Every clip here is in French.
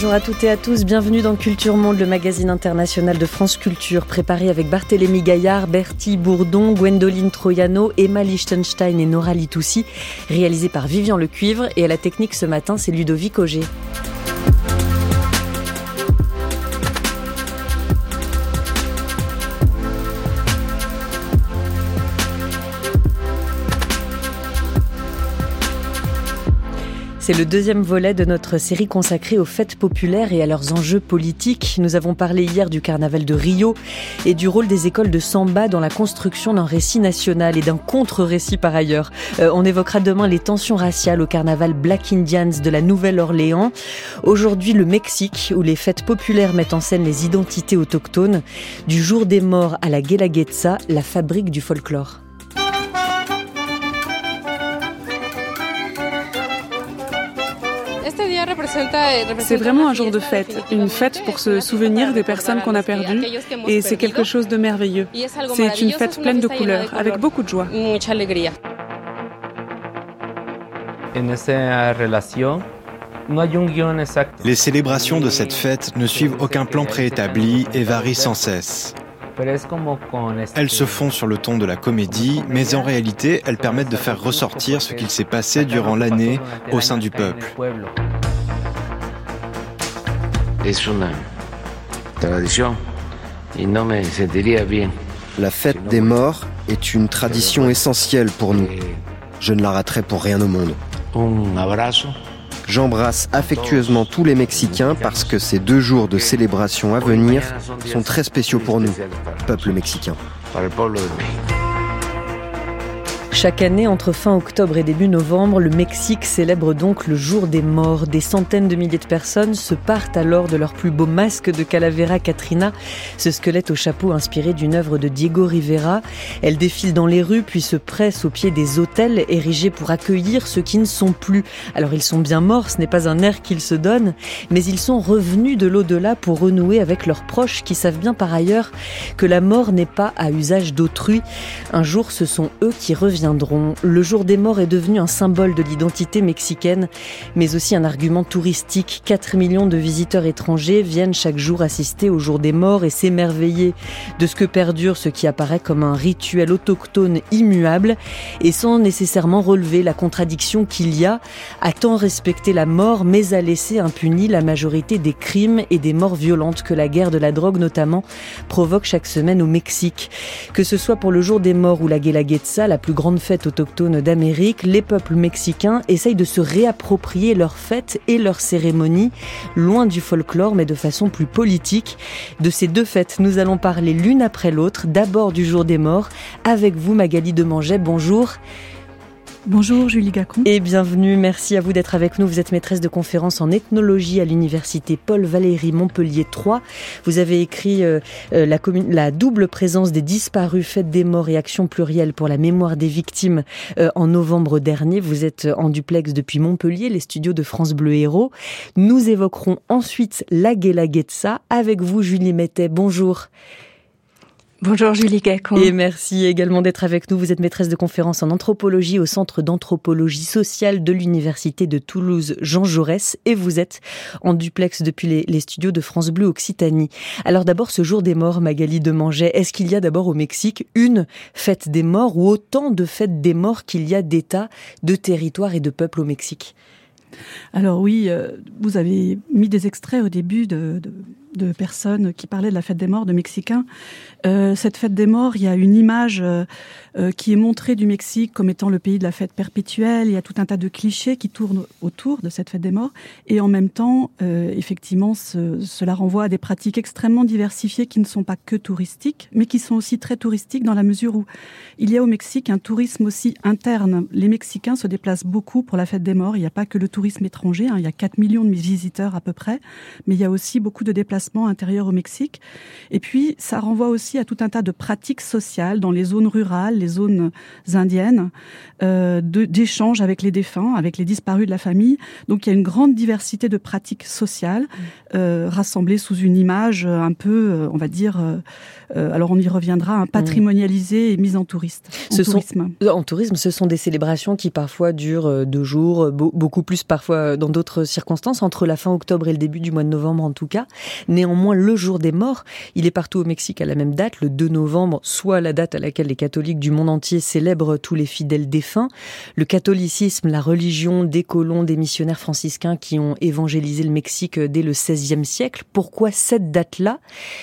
Bonjour à toutes et à tous, bienvenue dans Culture Monde, le magazine international de France Culture, préparé avec Barthélémy Gaillard, Bertie Bourdon, Gwendoline Troyano, Emma Lichtenstein et Nora Litoussi, réalisé par Vivian Lecuivre. Et à la technique ce matin c'est Ludovic Auger. C'est le deuxième volet de notre série consacrée aux fêtes populaires et à leurs enjeux politiques. Nous avons parlé hier du carnaval de Rio et du rôle des écoles de samba dans la construction d'un récit national et d'un contre-récit par ailleurs. Euh, on évoquera demain les tensions raciales au carnaval Black Indians de la Nouvelle-Orléans. Aujourd'hui, le Mexique, où les fêtes populaires mettent en scène les identités autochtones. Du jour des morts à la Guelaguetza, la fabrique du folklore. C'est vraiment un jour de fête, une fête pour se souvenir des personnes qu'on a perdues et c'est quelque chose de merveilleux. C'est une fête pleine de couleurs, avec beaucoup de joie. Les célébrations de cette fête ne suivent aucun plan préétabli et varient sans cesse. Elles se font sur le ton de la comédie, mais en réalité, elles permettent de faire ressortir ce qu'il s'est passé durant l'année au sein du peuple. La fête des morts est une tradition essentielle pour nous. Je ne la raterai pour rien au monde. J'embrasse affectueusement tous les Mexicains parce que ces deux jours de célébration à venir sont très spéciaux pour nous, peuple mexicain. Chaque année, entre fin octobre et début novembre, le Mexique célèbre donc le jour des morts. Des centaines de milliers de personnes se partent alors de leur plus beau masque de Calavera Catrina, ce squelette au chapeau inspiré d'une œuvre de Diego Rivera. Elles défilent dans les rues puis se pressent au pied des hôtels érigés pour accueillir ceux qui ne sont plus. Alors ils sont bien morts, ce n'est pas un air qu'ils se donnent, mais ils sont revenus de l'au-delà pour renouer avec leurs proches qui savent bien par ailleurs que la mort n'est pas à usage d'autrui. Un jour, ce sont eux qui reviennent le jour des morts est devenu un symbole de l'identité mexicaine, mais aussi un argument touristique. 4 millions de visiteurs étrangers viennent chaque jour assister au jour des morts et s'émerveiller de ce que perdure ce qui apparaît comme un rituel autochtone immuable et sans nécessairement relever la contradiction qu'il y a à tant respecter la mort mais à laisser impunie la majorité des crimes et des morts violentes que la guerre de la drogue notamment provoque chaque semaine au Mexique. Que ce soit pour le jour des morts ou la Guelaguetza, la plus grande fêtes autochtones d'Amérique, les peuples mexicains essayent de se réapproprier leurs fêtes et leurs cérémonies, loin du folklore mais de façon plus politique. De ces deux fêtes, nous allons parler l'une après l'autre, d'abord du jour des morts, avec vous Magali Demanget, bonjour. Bonjour Julie Gacon. Et bienvenue, merci à vous d'être avec nous. Vous êtes maîtresse de conférence en ethnologie à l'université Paul Valéry Montpellier 3. Vous avez écrit euh, euh, la, la, double présence des disparus, fête des morts et action plurielle pour la mémoire des victimes euh, en novembre dernier. Vous êtes en duplex depuis Montpellier, les studios de France Bleu Héros. Nous évoquerons ensuite la Guelaguetza avec vous Julie Mettet. Bonjour. Bonjour Julie Gacon. Et merci également d'être avec nous. Vous êtes maîtresse de conférence en anthropologie au Centre d'anthropologie sociale de l'Université de Toulouse Jean Jaurès et vous êtes en duplex depuis les, les studios de France Bleu Occitanie. Alors d'abord ce jour des morts, Magali de Manget, est-ce qu'il y a d'abord au Mexique une fête des morts ou autant de fêtes des morts qu'il y a d'États, de territoires et de peuples au Mexique? Alors oui, euh, vous avez mis des extraits au début de, de personnes qui parlaient de la fête des morts de Mexicains. Euh, cette fête des morts, il y a une image euh, euh, qui est montrée du Mexique comme étant le pays de la fête perpétuelle. Il y a tout un tas de clichés qui tournent autour de cette fête des morts. Et en même temps, effectivement, cela renvoie à des pratiques extrêmement diversifiées qui ne sont pas que touristiques, mais qui sont aussi très touristiques dans la mesure où il y a au Mexique un tourisme aussi interne. Les Mexicains se déplacent beaucoup pour la fête des morts. Il n'y a pas que le tourisme étranger. Hein. Il y a 4 millions de visiteurs à peu près, mais il y a aussi beaucoup de déplacements déplacement intérieur au Mexique. Et puis, ça renvoie aussi à tout un tas de pratiques sociales dans les zones rurales, les zones indiennes, euh, d'échanges avec les défunts, avec les disparus de la famille. Donc, il y a une grande diversité de pratiques sociales mmh. euh, rassemblées sous une image un peu, euh, on va dire, euh, euh, alors on y reviendra, un patrimonialisé et mise en touriste, en tourisme. en tourisme, ce sont des célébrations qui parfois durent deux jours, beaucoup plus parfois dans d'autres circonstances, entre la fin octobre et le début du mois de novembre en tout cas. Néanmoins, le jour des morts, il est partout au Mexique à la même date, le 2 novembre, soit la date à laquelle les catholiques du monde entier célèbrent tous les fidèles défunts. Le catholicisme, la religion des colons, des missionnaires franciscains qui ont évangélisé le Mexique dès le XVIe siècle. Pourquoi cette date-là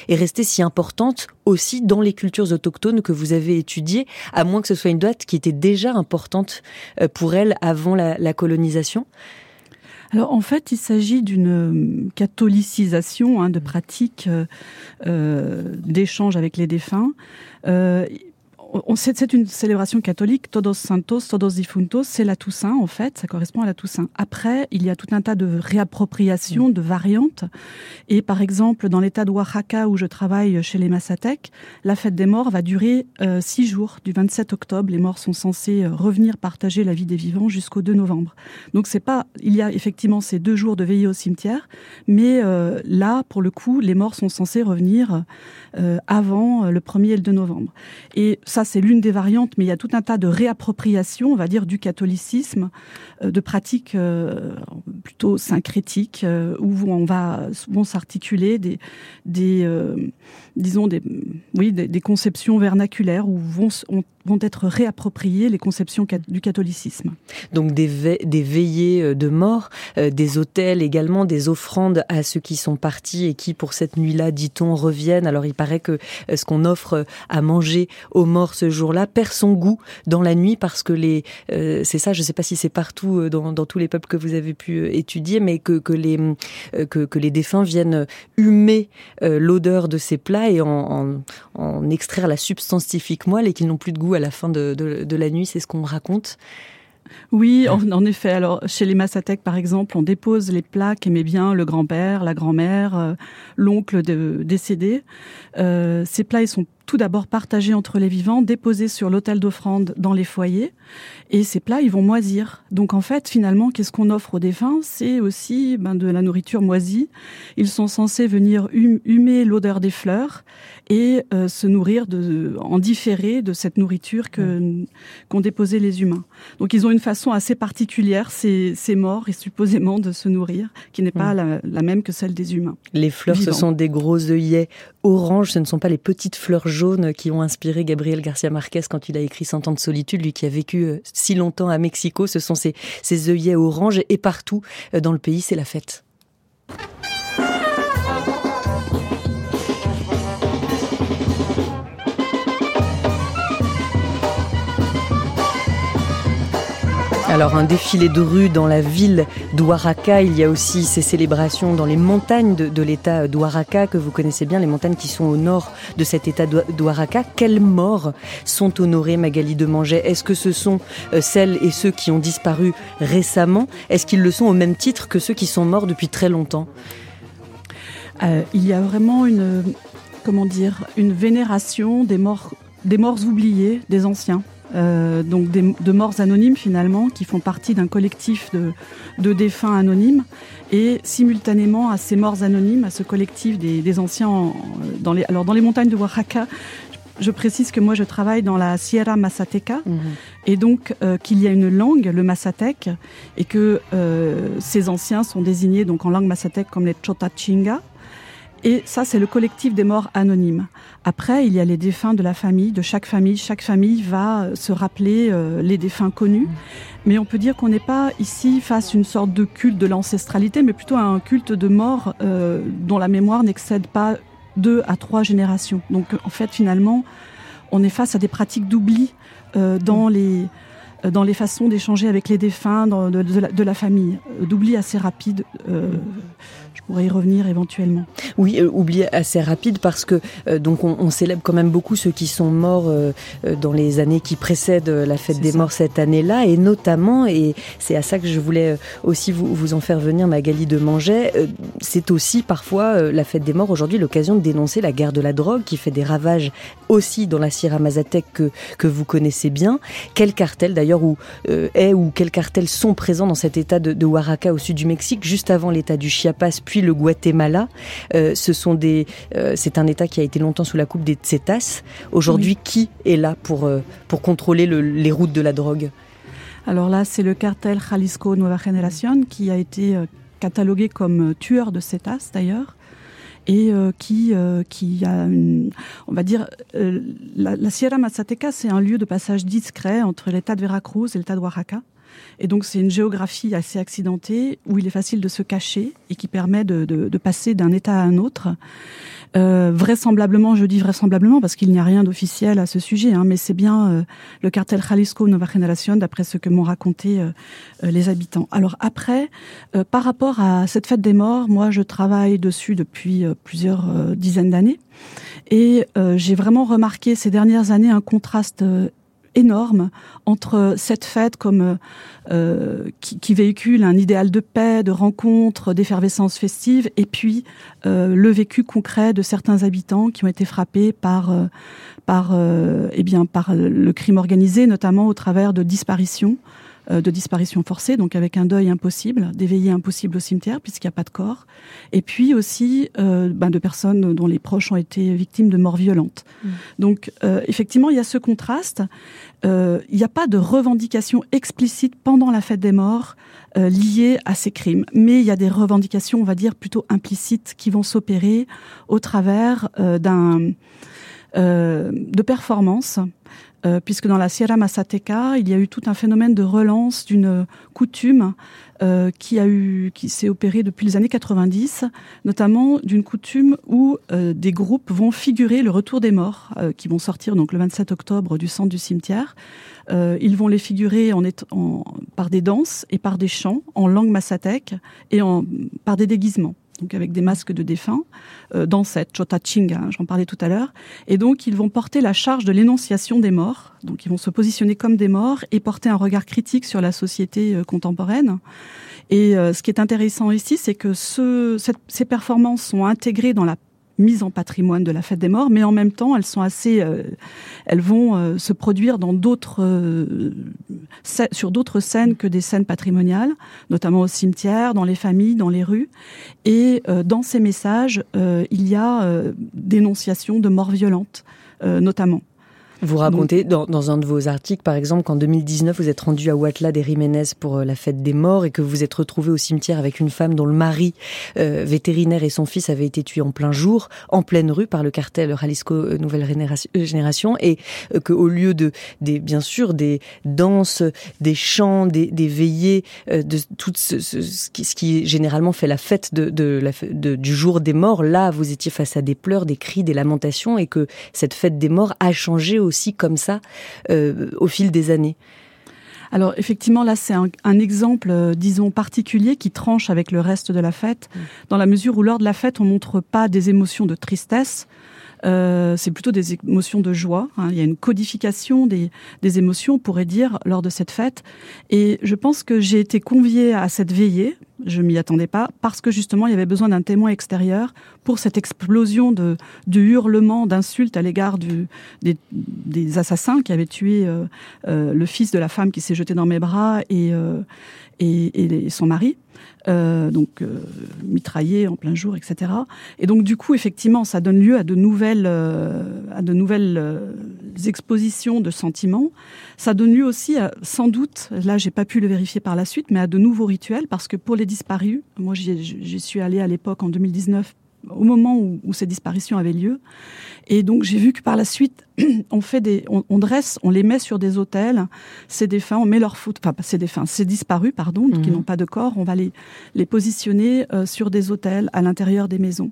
est restée si importante aussi dans les cultures autochtones que vous avez étudiées, à moins que ce soit une date qui était déjà importante euh, pour elles avant la, colonisation? Alors en fait, il s'agit d'une euh, catholicisation hein, de pratiques euh, euh d'échange avec les défunts c'est une célébration catholique, Todos Santos, Todos Difuntos, c'est la Toussaint en fait, ça correspond à la Toussaint. Après, il y a tout un tas de réappropriations, de variantes. Et par exemple, dans l'état de Oaxaca où je travaille chez les Massatec, la fête des morts va durer euh, six jours. Du 27 octobre, les morts sont censés euh, revenir partager la vie des vivants jusqu'au 2 novembre. Donc c'est pas, il y a effectivement ces deux jours de veillée au cimetière, mais euh, là, pour le coup, les morts sont censés revenir avant le 1er et le 2 novembre. C'est l'une des variantes, mais il y a tout un tas de réappropriations, on va dire, du catholicisme, euh, de pratiques euh, plutôt syncrétiques, euh, où on va vont s'articuler des, des disons oui, des, conceptions vernaculaires où vont vont être réappropriées les conceptions du catholicisme. Donc des, veillées de mort, des hôtels également, des offrandes à ceux qui sont partis et qui pour cette nuit-là, dit-on, reviennent. Alors il paraît que ce qu'on offre à manger aux morts ce jour-là perd son goût dans la nuit parce que les, euh, c'est ça, je ne sais pas si c'est partout euh, dans, tous les peuples que vous avez pu euh, étudier, mais que, les que, les défunts viennent humer l'odeur de ces plats et en, extraire la substance typique moelle et qu'ils n'ont plus de goût à la fin de, de la nuit. C'est ce qu'on raconte. Oui, en, effet. Alors, chez les Massatec, par exemple, on dépose les plats qu'aimait bien le grand-père, la grand-mère, l'oncle décédé. ces plats, ils sont tout d'abord partagés entre les vivants, déposés sur l'autel d'offrande dans les foyers, et ces plats, ils vont moisir. Donc en fait, finalement, qu'est-ce qu'on offre aux défunts? C'est aussi ben, de la nourriture moisie. Ils sont censés venir hum, humer l'odeur des fleurs et euh, se nourrir de, en différé de cette nourriture que qu'ont déposé les humains. Donc ils ont une façon assez particulière, ces, ces morts, et supposément de se nourrir, qui n'est pas la, la, même que celle des humains. Les fleurs, ce sont des gros œillets orange, ce ne sont pas les petites fleurs jaunes qui ont inspiré Gabriel Garcia Marquez quand il a écrit Cent ans de solitude, lui qui a vécu euh, si longtemps à Mexico. Ce sont ces, ces œillets orange et partout euh, dans le pays, c'est la fête. Alors un défilé de rue dans la ville d'Ouaraka, il y a aussi ces célébrations dans les montagnes de, l'état d'Ouaraka que vous connaissez bien, les montagnes qui sont au nord de cet état d'Ouaraka. Quelles morts sont honorées, Magali de Manget Est-ce que ce sont euh, celles et ceux qui ont disparu récemment? Est-ce qu'ils le sont au même titre que ceux qui sont morts depuis très longtemps? Euh, Il y a vraiment une, comment dire, une vénération des morts, des morts oubliés, des anciens. Euh, donc de morts anonymes finalement, qui font partie d'un collectif de, défunts anonymes. Et simultanément à ces morts anonymes, à ce collectif des, anciens, dans les, alors dans les montagnes de Oaxaca, je précise que moi je travaille dans la Sierra Mazateca mhm. et donc euh, qu'il y a une langue, le Mazatec, et que euh, ces anciens sont désignés donc en langue Mazatec comme les Chotachinga. Et ça, c'est le collectif des morts anonymes. Après, il y a les défunts de la famille, de chaque famille. Chaque famille va euh, se rappeler euh, les défunts connus. Mais on peut dire qu'on n'est pas ici face à une sorte de culte de l'ancestralité, mais plutôt à un culte de mort euh, dont la mémoire n'excède pas deux à trois générations. Donc, en fait, finalement, on est face à des pratiques d'oubli dans les dans les façons d'échanger avec les défunts de, la, famille, d'oubli assez rapide je pourrais y revenir éventuellement. Oui, euh, oublié assez rapide parce que euh, donc on, célèbre quand même beaucoup ceux qui sont morts euh, dans les années qui précèdent la fête des morts cette année-là et notamment et c'est à ça que je voulais aussi vous, vous en faire venir Magali de Manget, c'est aussi parfois la fête des morts aujourd'hui l'occasion de dénoncer la guerre de la drogue qui fait des ravages aussi dans la Sierra Mazatec que que vous connaissez bien. Quel cartel d'ailleurs ou est ou quels cartels sont présents dans cet état de, de Oaxaca au sud du Mexique juste avant l'état du Chiapas puis le Guatemala. Euh, ce sont des, euh, c'est un État qui a été longtemps sous la coupe des Tsetas. Aujourd'hui, qui est là pour, euh, pour contrôler les routes de la drogue? Alors là, c'est le cartel Jalisco Nueva Generación qui a été catalogué comme tueur de Cetas d'ailleurs et qui, qui a une, on va dire, la, la, Sierra Mazateca, c'est un lieu de passage discret entre l'État de Veracruz et l'État de Oaxaca. Et donc c'est une géographie assez accidentée où il est facile de se cacher et qui permet de, passer d'un état à un autre. Euh, vraisemblablement, je dis vraisemblablement parce qu'il n'y a rien d'officiel à ce sujet, hein, mais c'est bien euh, le cartel Jalisco Nova Generación d'après ce que m'ont raconté euh, les habitants. Alors après, par rapport à cette fête des morts, moi je travaille dessus depuis plusieurs dizaines d'années et j'ai vraiment remarqué ces dernières années un contraste énorme entre cette fête comme euh, qui, véhicule un idéal de paix, de rencontre, d'effervescence festive, et puis euh, le vécu concret de certains habitants qui ont été frappés par euh, euh, eh bien par le crime organisé, notamment au travers de disparitions de disparition forcée, donc avec un deuil impossible, d'éveiller impossible au cimetière puisqu'il n'y a pas de corps, et puis aussi euh, ben, de personnes dont les proches ont été victimes de morts violentes. Mmh. Donc euh, effectivement, il y a ce contraste. Euh, il n'y a pas de revendication explicite pendant la fête des morts euh, liée à ces crimes, mais il y a des revendications, on va dire, plutôt implicites qui vont s'opérer au travers euh, d'un de performances euh, puisque dans la Sierra Mazateca, il y a eu tout un phénomène de relance d'une coutume euh, qui s'est opérée depuis les années 90, notamment d'une coutume où euh, des groupes vont figurer le retour des morts, qui vont sortir donc le 27 octobre du centre du cimetière. Ils vont les figurer par des danses et par des chants en langue mazatèque et par des déguisements donc avec des masques de défunts, euh, dans cette Chota Chinga, hein, j'en parlais tout à l'heure. Et donc, ils vont porter la charge de l'énonciation des morts. Donc, ils vont se positionner comme des morts et porter un regard critique sur la société euh, contemporaine. Et euh, ce qui est intéressant ici, c'est que ce, cette, ces performances sont intégrées dans la mise en patrimoine de la fête des morts, mais en même temps, elles sont assez, euh, elles vont euh, se produire dans d'autres, euh, sur d'autres scènes que des scènes patrimoniales, notamment au cimetière, dans les familles, dans les rues. Et dans ces messages, il y a dénonciation de morts violentes, notamment. Vous racontez dans, dans, un de vos articles, par exemple, qu'en 2019, vous êtes rendu à Huatla des Jiménez pour euh, la fête des morts et que vous êtes retrouvé au cimetière avec une femme dont le mari euh, vétérinaire et son fils avaient été tués en plein jour, en pleine rue par le cartel Jalisco euh, Nouvelle Génération et euh, qu'au lieu de, des, bien sûr, des danses, des chants, des, des veillées, euh, de tout ce, ce, ce, qui, ce qui généralement fait la fête de, de la, de, du jour des morts, là, vous étiez face à des pleurs, des cris, des lamentations et que cette fête des morts a changé aussi comme ça euh, au fil des années alors effectivement, là, c'est un, un, exemple, euh, disons, particulier qui tranche avec le reste de la fête, mmh. dans la mesure où lors de la fête, on montre pas des émotions de tristesse, euh, c'est plutôt des émotions de joie. Hein. Il y a une codification des, des émotions, on pourrait dire, lors de cette fête. Et je pense que j'ai été conviée à cette veillée, je m'y attendais pas, parce que justement, il y avait besoin d'un témoin extérieur pour cette explosion de, de hurlements, d'insultes à l'égard des, des assassins qui avaient tué euh, euh, le fils de la femme qui s'est jeté dans mes bras et, euh, et, et son mari euh, donc euh, mitraillés en plein jour, etc. Et donc du coup, effectivement, ça donne lieu à de nouvelles, euh, à de nouvelles euh, expositions de sentiments. Ça donne lieu aussi, à, sans doute, là, j'ai pas pu le vérifier par la suite, mais à de nouveaux rituels, parce que pour les disparus, moi, j'y suis allée à l'époque en 2019 au moment où, où ces disparitions avaient lieu. Et donc j'ai vu que par la suite, on fait des, on, on, dresse, on les met sur des hôtels, ces défunts, on met leurs photos, enfin ces défunts, ces disparus, pardon, mmh. qui n'ont pas de corps, on va les, les positionner euh, sur des hôtels à l'intérieur des maisons.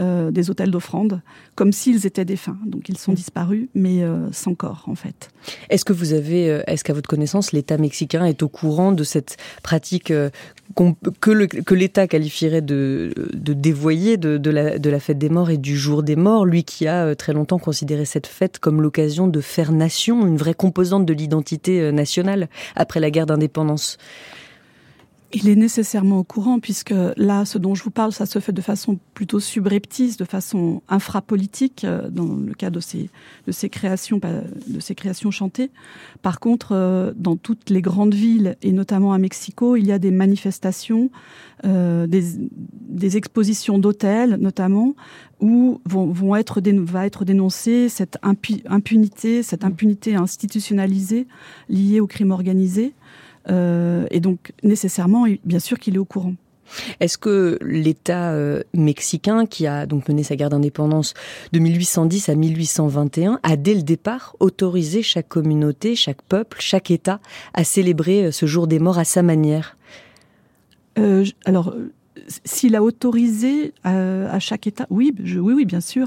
Euh, des hôtels d'offrande, comme s'ils étaient défunts. Donc ils sont mm. disparus, mais euh, sans corps en fait. Est-ce que vous avez, euh, est-ce qu'à votre connaissance, l'État mexicain est au courant de cette pratique que l'État qualifierait de, de dévoyée de, la, de la fête des morts et du jour des morts, lui qui a très longtemps considéré cette fête comme l'occasion de faire nation, une vraie composante de l'identité nationale après la guerre d'indépendance? Il est nécessairement au courant puisque là, ce dont je vous parle, ça se fait de façon plutôt subreptice, de façon infrapolitique euh, dans le cas de ces de ces créations de ces créations chantées. Par contre, euh, dans toutes les grandes villes et notamment à Mexico, il y a des manifestations, euh, des, des expositions d'hôtels notamment où vont, vont être va être dénoncée cette impunité, cette impunité institutionnalisée liée au crime organisé. Euh, et donc, nécessairement, bien sûr qu'il est au courant. Est-ce que l'État euh, mexicain, qui a donc mené sa guerre d'indépendance de 1810 à 1821, a dès le départ autorisé chaque communauté, chaque peuple, chaque État à célébrer euh, ce jour des morts à sa manière? Alors, s'il a autorisé euh, à, chaque État, oui, oui, oui, bien sûr.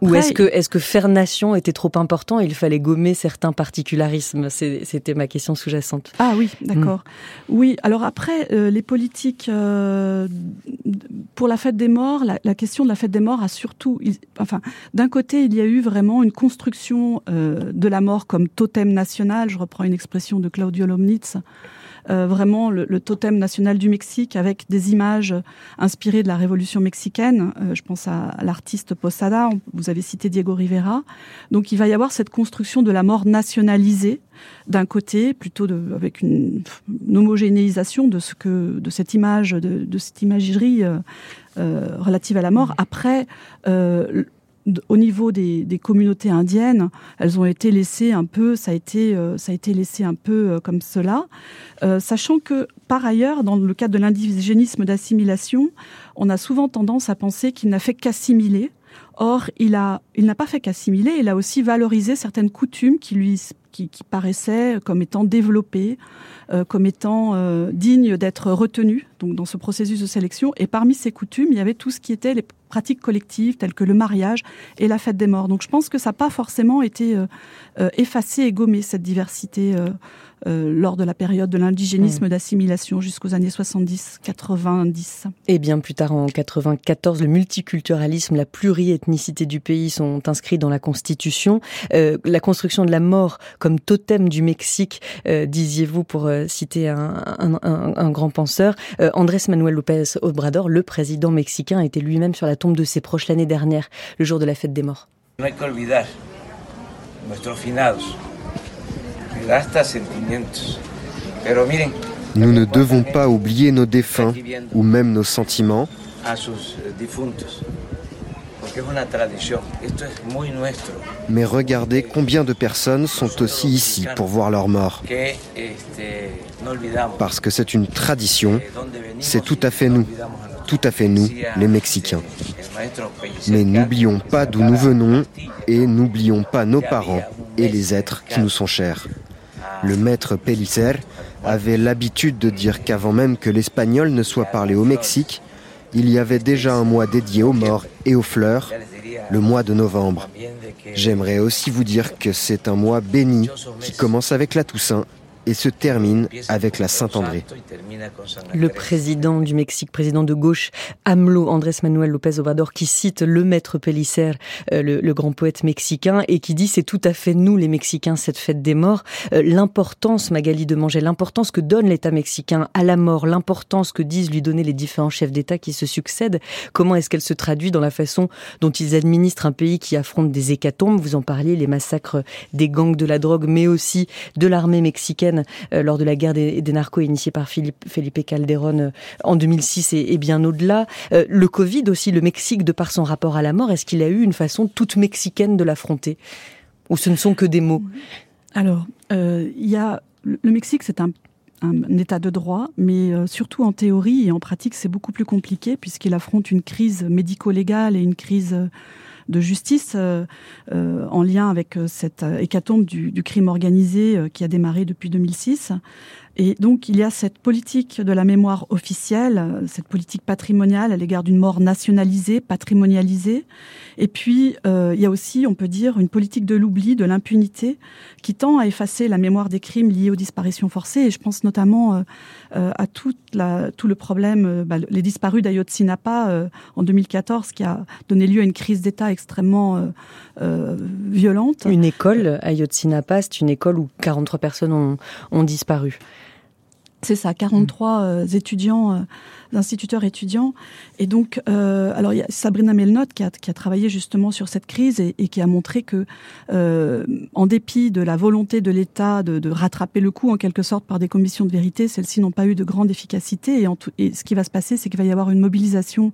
Ou est-ce que, faire nation était trop important et il fallait gommer certains particularismes? C'était ma question sous-jacente. Ah oui, d'accord. Mm. Oui, alors après, euh, les politiques euh, pour la fête des morts, la, question de la fête des morts a surtout, enfin, d'un côté, il y a eu vraiment une construction de la mort comme totem national. Je reprends une expression de Claudio Lomnitz. Euh, vraiment le, totem national du Mexique avec des images inspirées de la Révolution mexicaine. Euh, je pense à, l'artiste Posada, vous avez cité Diego Rivera. Donc il va y avoir cette construction de la mort nationalisée d'un côté, plutôt de, avec une, homogénéisation de ce que de cette image, de, cette imagerie euh, relative à la mort. Après, au niveau des, communautés indiennes, elles ont été laissées un peu, ça a été, euh, ça a été laissé un peu euh, comme cela, euh, sachant que par ailleurs, dans le cadre de l'indigénisme d'assimilation, on a souvent tendance à penser qu'il n'a fait qu'assimiler. Or, il a, il n'a pas fait qu'assimiler, il a aussi valorisé certaines coutumes qui lui, qui, qui paraissaient comme étant développées, comme étant dignes d'être retenues donc dans ce processus de sélection. Et parmi ces coutumes, il y avait tout ce qui était les pratiques collectives telles que le mariage et la fête des morts. Donc je pense que ça n'a pas forcément été euh, euh, effacé et gommé cette diversité euh, lors de la période de l'indigénisme mmh. d'assimilation jusqu'aux années 70-90. Et bien plus tard, en 94, le multiculturalisme, la pluriethnicité du pays sont inscrits dans la Constitution. la construction de la mort comme totem du Mexique, disiez-vous pour citer un, un grand penseur. Andrés Manuel López Obrador, le président mexicain, était lui-même sur la tombe de ses proches l'année dernière, le jour de la fête des morts. Nous ne devons pas oublier nos défunts ou même nos sentiments. Mais regardez combien de personnes sont aussi ici pour voir leur mort. Parce que c'est une tradition, c'est tout à fait nous, tout à fait nous, les Mexicains. Mais n'oublions pas d'où nous venons et n'oublions pas nos parents et les êtres qui nous sont chers. Le maître Pellicer avait l'habitude de dire qu'avant même que l'espagnol ne soit parlé au Mexique, il y avait déjà un mois dédié aux morts et aux fleurs, le mois de novembre. J'aimerais aussi vous dire que c'est un mois béni qui commence avec la Toussaint et se termine avec la Saint-André. Le président du Mexique, président de gauche, AMLO, Andrés Manuel López Obrador, qui cite le maître Pellicer, euh, le, grand poète mexicain, et qui dit c'est tout à fait nous, les Mexicains, cette fête des morts. Euh, l'importance, Magali de Manger, l'importance que donne l'État mexicain à la mort, l'importance que disent lui donner les différents chefs d'État qui se succèdent, comment est-ce qu'elle se traduit dans la façon dont ils administrent un pays qui affronte des hécatombes? Vous en parliez, les massacres des gangs de la drogue, mais aussi de l'armée mexicaine euh, lors de la guerre des, narcos initiée par Felipe Calderón euh, en 2006 et, bien au-delà. Euh, le Covid aussi, le Mexique, de par son rapport à la mort, est-ce qu'il a eu une façon toute mexicaine de l'affronter? Ou ce ne sont que des mots? Alors, le Mexique, c'est un, état de droit, mais surtout en théorie et en pratique, c'est beaucoup plus compliqué puisqu'il affronte une crise médico-légale et une crise de justice euh, euh, en lien avec euh, cette hécatombe du, crime organisé qui a démarré depuis 2006. Et donc il y a cette politique de la mémoire officielle, cette politique patrimoniale à l'égard d'une mort nationalisée, patrimonialisée. Et puis il y a aussi, on peut dire, une politique de l'oubli, de l'impunité, qui tend à effacer la mémoire des crimes liés aux disparitions forcées. Et je pense notamment à toute la, tout le problème, bah, les disparus d'Ayotzinapa en 2014, qui a donné lieu à une crise d'État extrêmement violente. Une école, Ayotzinapa, c'est une école où 43 personnes ont, ont disparu. C'est ça, 43 euh, étudiants, euh, instituteurs étudiants. Et donc, euh, alors il y a Sabrina Melnot qui a, qui a, travaillé justement sur cette crise et, et qui a montré que, euh, en dépit de la volonté de l'État de, de, rattraper le coup en quelque sorte par des commissions de vérité, celles-ci n'ont pas eu de grande efficacité. Et, en tout, et ce qui va se passer, c'est qu'il va y avoir une mobilisation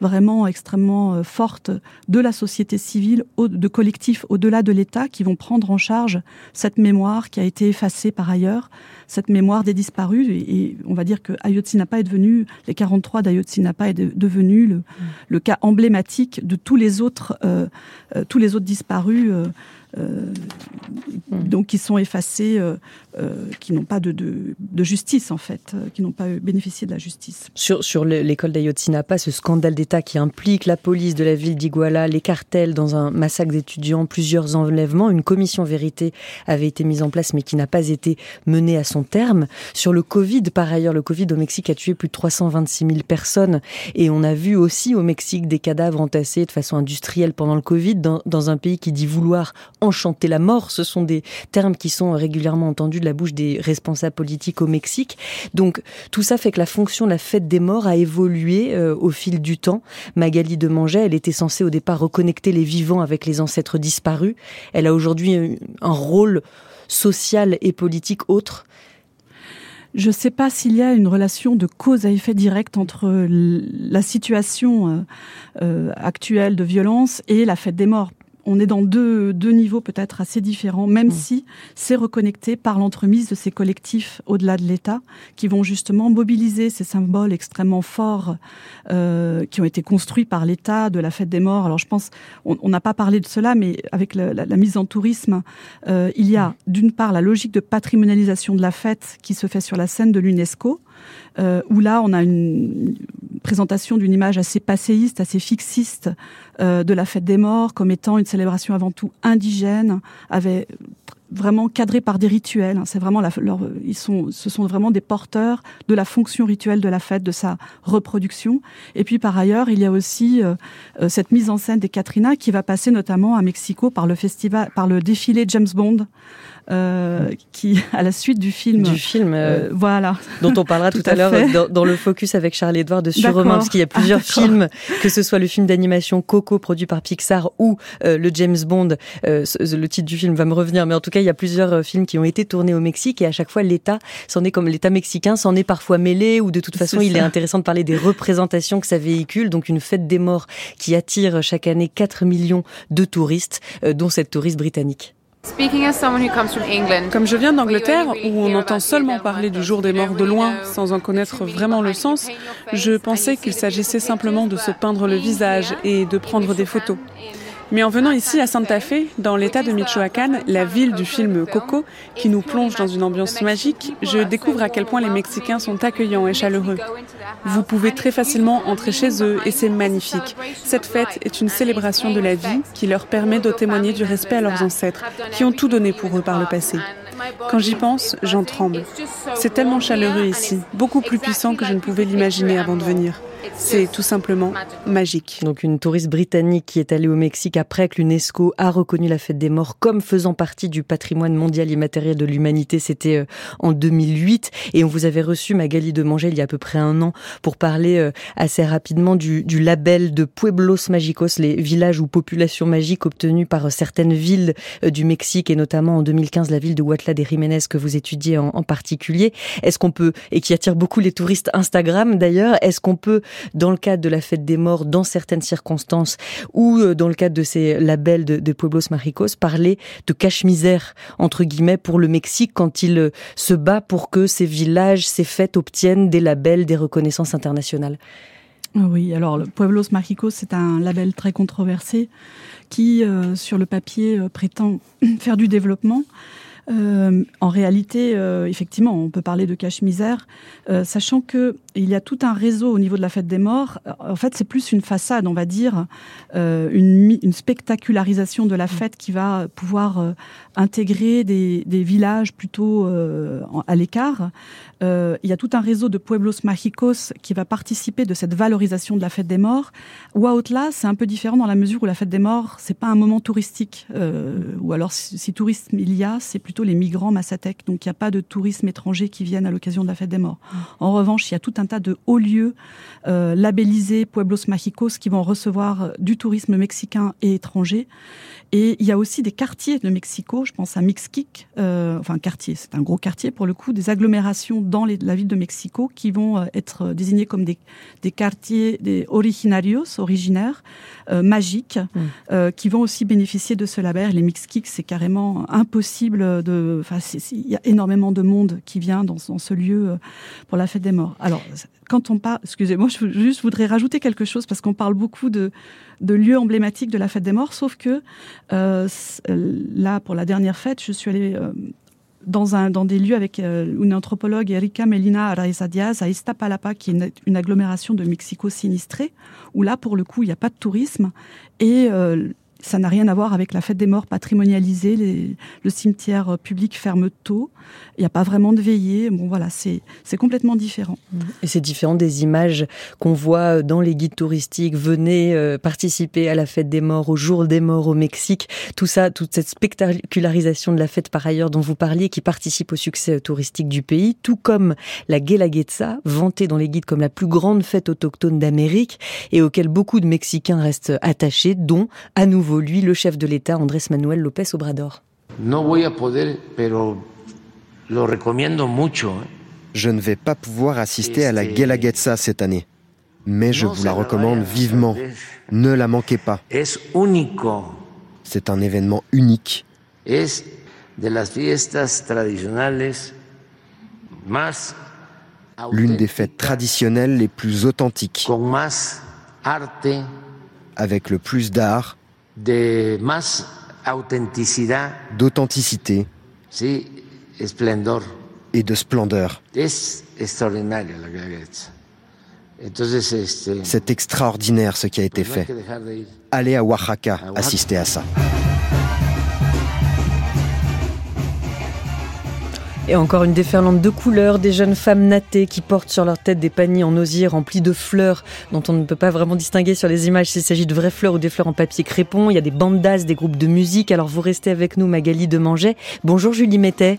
vraiment extrêmement forte de la société civile, de collectifs au-delà de l'État, qui vont prendre en charge cette mémoire qui a été effacée par ailleurs cette mémoire des disparus. Et, on va dire que Ayotzinapa est devenu, les 43 d'Ayotzinapa est devenu le, mm. le, cas emblématique de tous les autres, euh, euh, tous les autres disparus. Euh, donc qui sont effacés, euh, euh, qui n'ont pas de, justice en fait, qui n'ont pas bénéficié de la justice. Sur, sur l'école d'Ayotzinapa, ce scandale d'État qui implique la police de la ville d'Iguala, les cartels dans un massacre d'étudiants, plusieurs enlèvements, une commission vérité avait été mise en place mais qui n'a pas été menée à son terme. Sur le Covid, par ailleurs, le Covid au Mexique a tué plus de 326 000 personnes et on a vu aussi au Mexique des cadavres entassés de façon industrielle pendant le Covid dans, dans un pays qui dit vouloir enchanter la mort. Ce sont des termes qui sont régulièrement entendus de la bouche des responsables politiques au Mexique. Donc tout ça fait que la fonction de la fête des morts a évolué euh, au fil du temps. Magali de elle était censée au départ reconnecter les vivants avec les ancêtres disparus. Elle a aujourd'hui un rôle social et politique autre. Je ne sais pas s'il y a une relation de cause à effet direct entre la situation euh, euh, actuelle de violence et la fête des morts on est dans deux, deux niveaux peut-être assez différents, même mmh. si c'est reconnecté par l'entremise de ces collectifs au-delà de l'État, qui vont justement mobiliser ces symboles extrêmement forts euh, qui ont été construits par l'État de la fête des morts. Alors je pense, on n'a pas parlé de cela, mais avec la, la, la mise en tourisme, euh, il y a mmh. d'une part la logique de patrimonialisation de la fête qui se fait sur la scène de l'UNESCO, euh, où là on a une présentation d'une image assez passéiste, assez fixiste euh, de la fête des morts comme étant une célébration avant tout indigène, vraiment cadré par des rituels. C'est vraiment la, leur, ils sont, ce sont vraiment des porteurs de la fonction rituelle de la fête, de sa reproduction. Et puis par ailleurs, il y a aussi euh, euh cette mise en scène des Katrina qui va passer notamment à Mexico par le festival, par le défilé James Bond euh, qui à la suite du film. Du film, euh, voilà, dont on parlera tout, à, l'heure dans, dans, le focus avec Charles Edouard de Surromain, parce qu'il y a plusieurs ah, films, que ce soit le film d'animation Coco produit par Pixar ou euh, le James Bond. Euh, le titre du film va me revenir, mais en tout cas, il y a plusieurs euh, films qui ont été tournés au Mexique et à chaque fois, l'État s'en est comme l'État mexicain s'en est parfois mêlé ou de toute façon, il est intéressant de parler des représentations que ça véhicule. Donc une fête des morts qui attire chaque année 4 millions de touristes, dont cette touriste britannique. Comme je viens d'Angleterre, où on entend seulement parler du jour des morts de loin, sans en connaître vraiment le sens, je pensais qu'il s'agissait simplement de se peindre le visage et de prendre des photos. Mais en venant ici à Santa Fe, dans l'état de Michoacán, la ville du film Coco, qui nous plonge dans une ambiance magique, je découvre à quel point les Mexicains sont accueillants et chaleureux. Vous pouvez très facilement entrer chez eux et c'est magnifique. Cette fête est une célébration de la vie qui leur permet de témoigner du respect à leurs ancêtres, qui ont tout donné pour eux par le passé. Quand j'y pense, j'en tremble. C'est tellement chaleureux ici, beaucoup plus puissant que je ne pouvais l'imaginer avant de venir. C'est tout simplement magique. Donc une touriste britannique qui est allée au Mexique après que l'UNESCO a reconnu la fête des morts comme faisant partie du patrimoine mondial immatériel de l'humanité. C'était euh, en 2008 et on vous avait reçu Magali de Manger il y a à peu près un an pour parler euh, assez rapidement du, label de Pueblos Magicos, les villages ou populations magiques obtenus par certaines villes euh, du Mexique et notamment en 2015 la ville de Huatla de Jiménez que vous étudiez en particulier. Est-ce qu'on peut et qui attire beaucoup les touristes Instagram d'ailleurs, est-ce qu'on peut dans le cadre de la fête des morts, dans certaines circonstances, ou euh, dans le cadre de ces labels de, Pueblos Maricos, parler de cache-misère, entre guillemets, pour le Mexique quand il euh, se bat pour que ces villages, ces fêtes obtiennent des labels, des reconnaissances internationales. Oui, alors le Pueblos Maricos, c'est un label très controversé qui, euh, sur le papier, prétend faire du développement. Euh, en réalité, euh, effectivement, on peut parler de cache-misère, euh, sachant que il y a tout un réseau au niveau de la fête des morts. En fait, c'est plus une façade, on va dire, une, une, spectacularisation de la fête qui va pouvoir intégrer des, des, villages plutôt à l'écart. Il y a tout un réseau de pueblos mágicos qui va participer de cette valorisation de la fête des morts. Huautla, c'est un peu différent dans la mesure où la fête des morts, c'est pas un moment touristique, ou alors si, si tourisme il y a, c'est plutôt les migrants massatèques. Donc il n'y a pas de tourisme étranger qui viennent à l'occasion de la fête des morts. En revanche, il y a tout un tas de hauts lieux euh, labellisés Pueblos Mágicos qui vont recevoir du tourisme mexicain et étranger. Et il y a aussi des quartiers de Mexico, je pense à Mixquic, euh, enfin quartier, c'est un gros quartier pour le coup, des agglomérations dans la ville de Mexico qui vont euh, être désignés comme des, des quartiers des originarios, originaires, euh, magiques, mm. euh, qui vont aussi bénéficier de ce label. Les Mixquic, c'est carrément impossible de, enfin, il y a énormément de monde qui vient dans, dans ce lieu euh, pour la fête des morts. Alors, quand on parle, excusez-moi, je juste voudrais rajouter quelque chose parce qu'on parle beaucoup de, de lieux emblématiques de la fête des morts, sauf que euh, là, pour la dernière fête, je suis allée euh, dans, un, dans des lieux avec euh, une anthropologue, Erika Melina Araiza Diaz, à Iztapalapa, qui est une, une, agglomération de Mexico sinistrée, où là, pour le coup, il n'y a pas de tourisme. Et euh, ça n'a rien à voir avec la fête des morts patrimonialisée. Le cimetière euh, public ferme tôt. Il n'y a pas vraiment de veillée. Bon, voilà, c'est complètement différent. Et c'est différent des images qu'on voit dans les guides touristiques. Venez euh, participer à la fête des morts, au jour des morts au Mexique. Tout ça, toute cette spectacularisation de la fête par ailleurs dont vous parliez, qui participe au succès touristique du pays, tout comme la Guelaguetza, vantée dans les guides comme la plus grande fête autochtone d'Amérique et auquel beaucoup de Mexicains restent attachés, dont à nouveau lui, le chef de l'État, Andrés Manuel López Obrador. Je ne vais pas pouvoir assister à la Guelaguetza cette année, mais je vous la recommande vivement. Ne la manquez pas. C'est un événement unique. L'une des fêtes traditionnelles les plus authentiques, avec le plus d'art, de más autenticidad, d'authenticité sí, esplendor. et de splendeur. Es extraordinario. Entonces, este, C'est extraordinaire ce qui a été fait. Allez à Oaxaca, à Oaxaca assister à ça. Et encore une déferlante de couleurs, des jeunes femmes nattées qui portent sur leur tête des paniers en osier remplis de fleurs dont on ne peut pas vraiment distinguer sur les images s'il s'agit de vraies fleurs ou des fleurs en papier crépon. Il y a des bandas, des groupes de musique. Alors vous restez avec nous Magali Demanget. Bonjour Julie Mettet.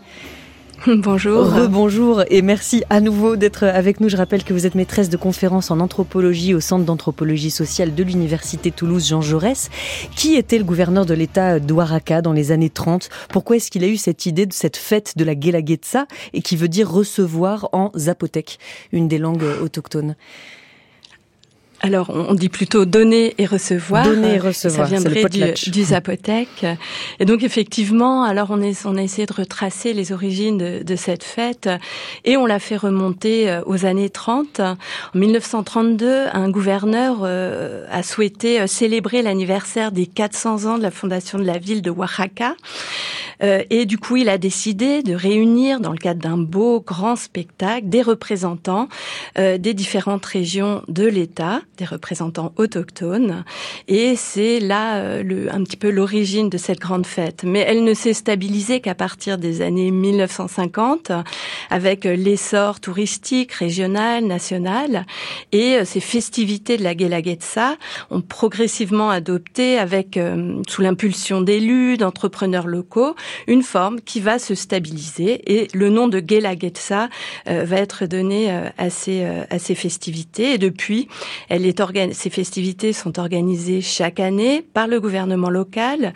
Bonjour. Rebonjour et merci à nouveau d'être avec nous. Je rappelle que vous êtes maîtresse de conférences en anthropologie au Centre d'anthropologie sociale de l'Université Toulouse Jean Jaurès. Qui était le gouverneur de l'État d'Ouaraka dans les années 30 Pourquoi est-ce qu'il a eu cette idée de cette fête de la Guelaguetza et qui veut dire recevoir en zapotèque, une des langues autochtones alors, on dit plutôt donner et recevoir. Donner et recevoir. Ça viendrait du, du. Et donc, effectivement, alors on, est, on a essayé de retracer les origines de, de cette fête et on l'a fait remonter euh, aux années 30. En 1932, un gouverneur euh, a souhaité euh, célébrer l'anniversaire des 400 ans de la fondation de la ville de Oaxaca. Euh, et du coup, il a décidé de réunir, dans le cadre d'un beau grand spectacle, des représentants euh, des différentes régions de l'État, des représentants autochtones. Et c'est là euh, le, un petit peu l'origine de cette grande fête. Mais elle ne s'est stabilisée qu'à partir des années 1950, avec l'essor touristique régional, national, et ces festivités de la Guelaguetza ont progressivement adopté, avec sous l'impulsion d'élus, d'entrepreneurs locaux, une forme qui va se stabiliser et le nom de Gelagetsa euh, va être donné euh, à, ces, euh, à ces festivités. Et depuis, elle ces festivités sont organisées chaque année par le gouvernement local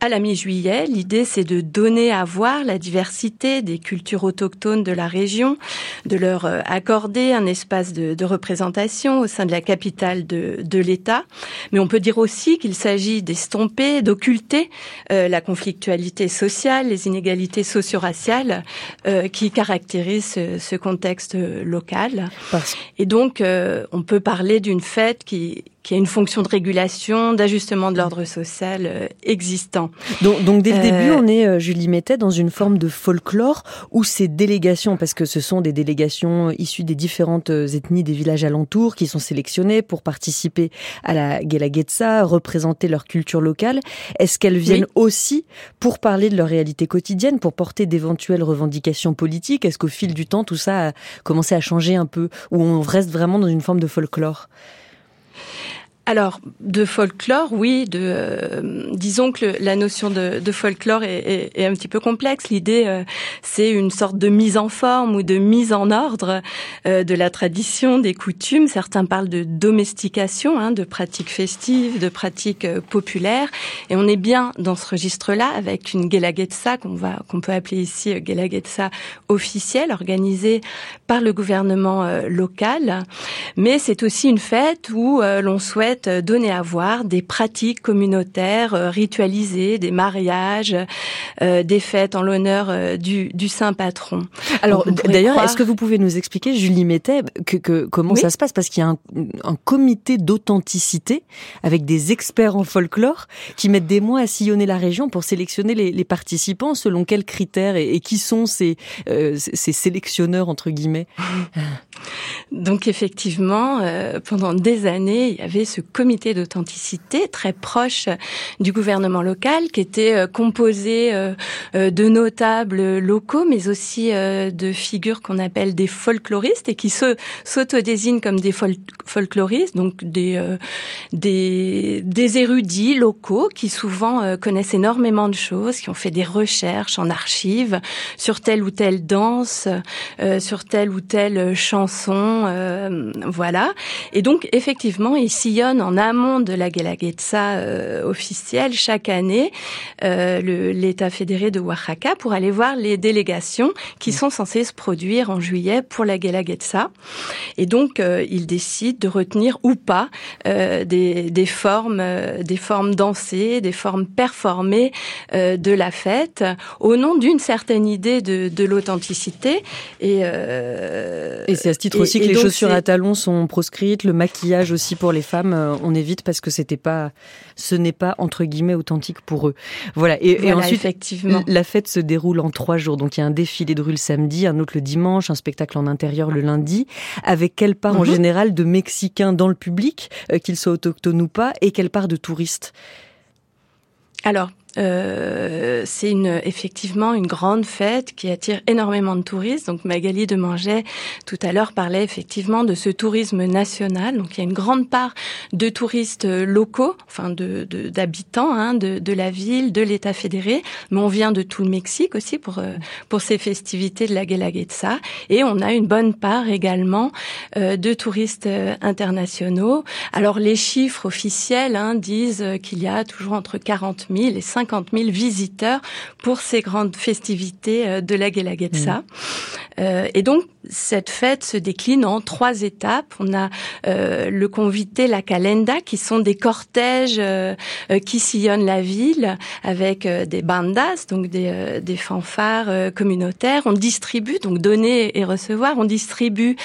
à la mi-juillet. L'idée, c'est de donner à voir la diversité des cultures autochtones de la région, de leur euh, accorder un espace de, de représentation au sein de la capitale de, de l'État. Mais on peut dire aussi qu'il s'agit d'estomper, d'occulter euh, la conflictualité sociale, les inégalités socio-raciales euh, qui caractérisent ce, ce contexte local. Parce... Et donc, euh, on peut parler d'une fête qui qui a une fonction de régulation, d'ajustement de l'ordre social euh, existant. Donc, donc dès le début, on est, Julie Mettet, dans une forme de folklore où ces délégations, parce que ce sont des délégations issues des différentes ethnies des villages alentours qui sont sélectionnées pour participer à la Gelagetsa, représenter leur culture locale, est-ce qu'elles viennent aussi pour parler de leur réalité quotidienne, pour porter d'éventuelles revendications politiques? Est-ce qu'au fil du temps, tout ça a commencé à changer un peu, ou on reste vraiment dans une forme de folklore? Alors, de folklore, oui. De, euh, disons que la notion de, folklore est, est, est, un petit peu complexe. L'idée, euh, c'est une sorte de mise en forme ou de mise en ordre euh, de la tradition, des coutumes. Certains parlent de domestication, hein, de pratiques festives, de pratiques populaires. Et on est bien dans ce registre-là avec une Gelagetsa qu'on va, qu'on peut appeler ici Gelagetsa officielle, organisée par le gouvernement local. Mais c'est aussi une fête où l'on souhaite euh, donner à voir des pratiques communautaires euh, ritualisées, des mariages, euh, des fêtes en l'honneur du, saint patron. Alors d'ailleurs, est-ce que vous pouvez nous expliquer, Julie Mettet, que, comment ça se passe? Parce qu'il y a un, comité d'authenticité avec des experts en folklore qui mettent des mois à sillonner la région pour sélectionner les, participants selon quels critères et, qui sont ces, ces sélectionneurs entre guillemets? Donc effectivement, pendant des années, il y avait ce comité d'authenticité très proche du gouvernement local qui était euh, composé euh, euh, de notables locaux mais aussi de figures qu'on appelle des folkloristes et qui s'autodésignent comme des folkloristes, donc des, des, érudits locaux qui souvent connaissent énormément de choses, qui ont fait des recherches en archives sur telle ou telle danse, sur telle ou telle chanson, voilà. Et donc effectivement, ils sillonnent en amont de la Guelaguetza euh, officielle chaque année euh, l'État fédéré de Oaxaca pour aller voir les délégations qui sont censées se produire en juillet pour la Guelaguetza. Et donc, euh, il décide de retenir ou pas euh, des, des, formes, des formes dansées, des formes performées de la fête au nom d'une certaine idée de, de l'authenticité. Et, et c'est à ce titre aussi que les chaussures à talons sont proscrites, le maquillage aussi pour les femmes euh, on évite parce que c'était pas, ce n'est pas entre guillemets authentique pour eux. Voilà. Et, ensuite, effectivement. la fête se déroule en trois jours. Donc il y a un défilé de rue le samedi, un autre le dimanche, un spectacle en intérieur le lundi. Avec quelle part en mhm. général de Mexicains dans le public, euh, qu'ils soient autochtones ou pas, et quelle part de touristes? Alors, euh, c'est une, effectivement une grande fête qui attire énormément de touristes. Donc Magali de Manget tout à l'heure parlait effectivement de ce tourisme national. Donc il y a une grande part de touristes locaux, enfin de d'habitants hein, de, de, la ville, de l'État fédéré, mais on vient de tout le Mexique aussi pour euh, pour ces festivités de la Guelaguetza. Et on a une bonne part également euh, de touristes internationaux. Alors les chiffres officiels hein, disent qu'il y a toujours entre 40 000 et 50 50 000 visiteurs pour ces grandes festivités euh, de la Guelaguetza. Mmh. Euh, et donc, cette fête se décline en trois étapes. On a euh, le convité, la calenda, qui sont des cortèges euh, euh qui sillonnent la ville avec euh, des bandas, donc des, des fanfares communautaires. On distribue, donc donner et recevoir. On distribue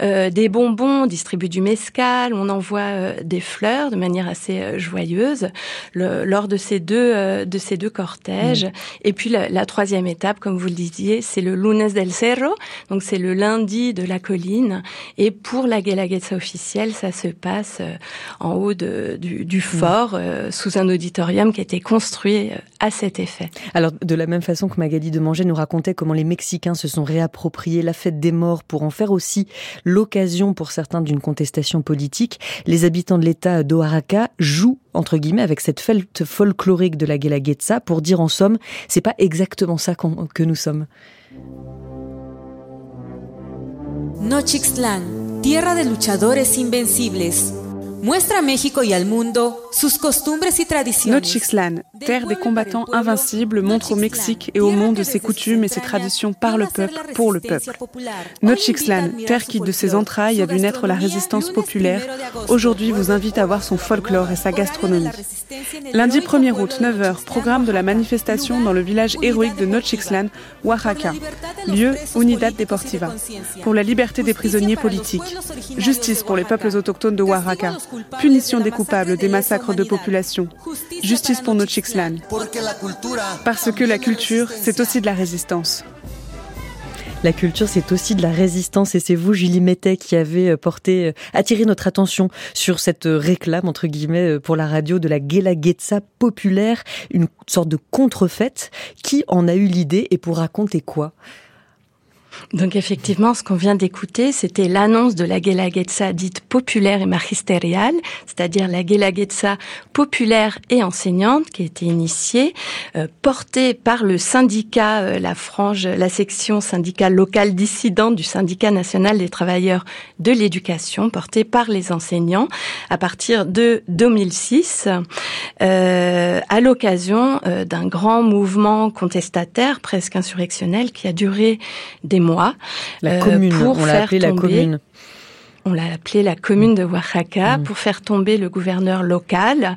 des bonbons, on distribue du mescal, on envoie des fleurs de manière assez joyeuse le, lors de ces deux de ces deux cortèges. Mmh. Et puis la, la, troisième étape, comme vous le disiez, c'est le lunes del cerro, donc c'est le lundi de la colline. Et pour la Guelaguetza officielle, ça se passe euh, en haut de, du, du, fort, euh, sous un auditorium qui a été construit euh, à cet effet. Alors, de la même façon que Magali de Manger nous racontait comment les Mexicains se sont réappropriés la fête des morts pour en faire aussi l'occasion pour certains d'une contestation politique, les habitants de l'État d'Oaxaca jouent entre guillemets avec cette fête folklorique de la Guelaguetza pour dire en somme, c'est pas exactement ça que nous sommes. Nochixtlán, tierra de luchadores invencibles. Muestra a México y al mundo sus costumbres y tradiciones. Nochixtlán, terre des combattants invincibles, montre au Mexique et au monde ses coutumes et ses traditions par le peuple, pour le peuple. Nochixtlán, terre qui de ses entrailles a vu naître la résistance populaire, aujourd'hui vous invite à voir son folklore et sa gastronomie. Lundi 1er août, 9h, programme de la manifestation dans le village héroïque de Nochixtlán, Oaxaca. Lieu Unidad Deportiva. Pour la liberté des prisonniers politiques. Justice pour les peuples autochtones de Oaxaca punition des coupables des massacres de population, justice pour Nochixlan. Parce que la culture, c'est aussi de la résistance. La culture, c'est aussi de la résistance et c'est vous, Julie Mettet, qui avez euh, porté, euh, attiré notre attention sur cette euh, réclame, entre guillemets, pour la radio de la Guelaguetza populaire, une sorte de contrefaite. Qui en a eu l'idée et pour raconter quoi? Donc effectivement, ce qu'on vient d'écouter, c'était l'annonce de la Guelaguetza dite populaire et magistériale, c'est-à-dire la Guelaguetza populaire et enseignante qui a été initiée, euh, portée par le syndicat, euh, la frange, la section syndicale locale dissidente du syndicat national des travailleurs de l'éducation, portée par les enseignants à partir de 2006, euh, à l'occasion d'un grand mouvement contestataire, presque insurrectionnel, qui a duré des mois. La commune, pour on l'a appelé la commune. On l'a appelé la commune de Oaxaca Mm. pour faire tomber le gouverneur local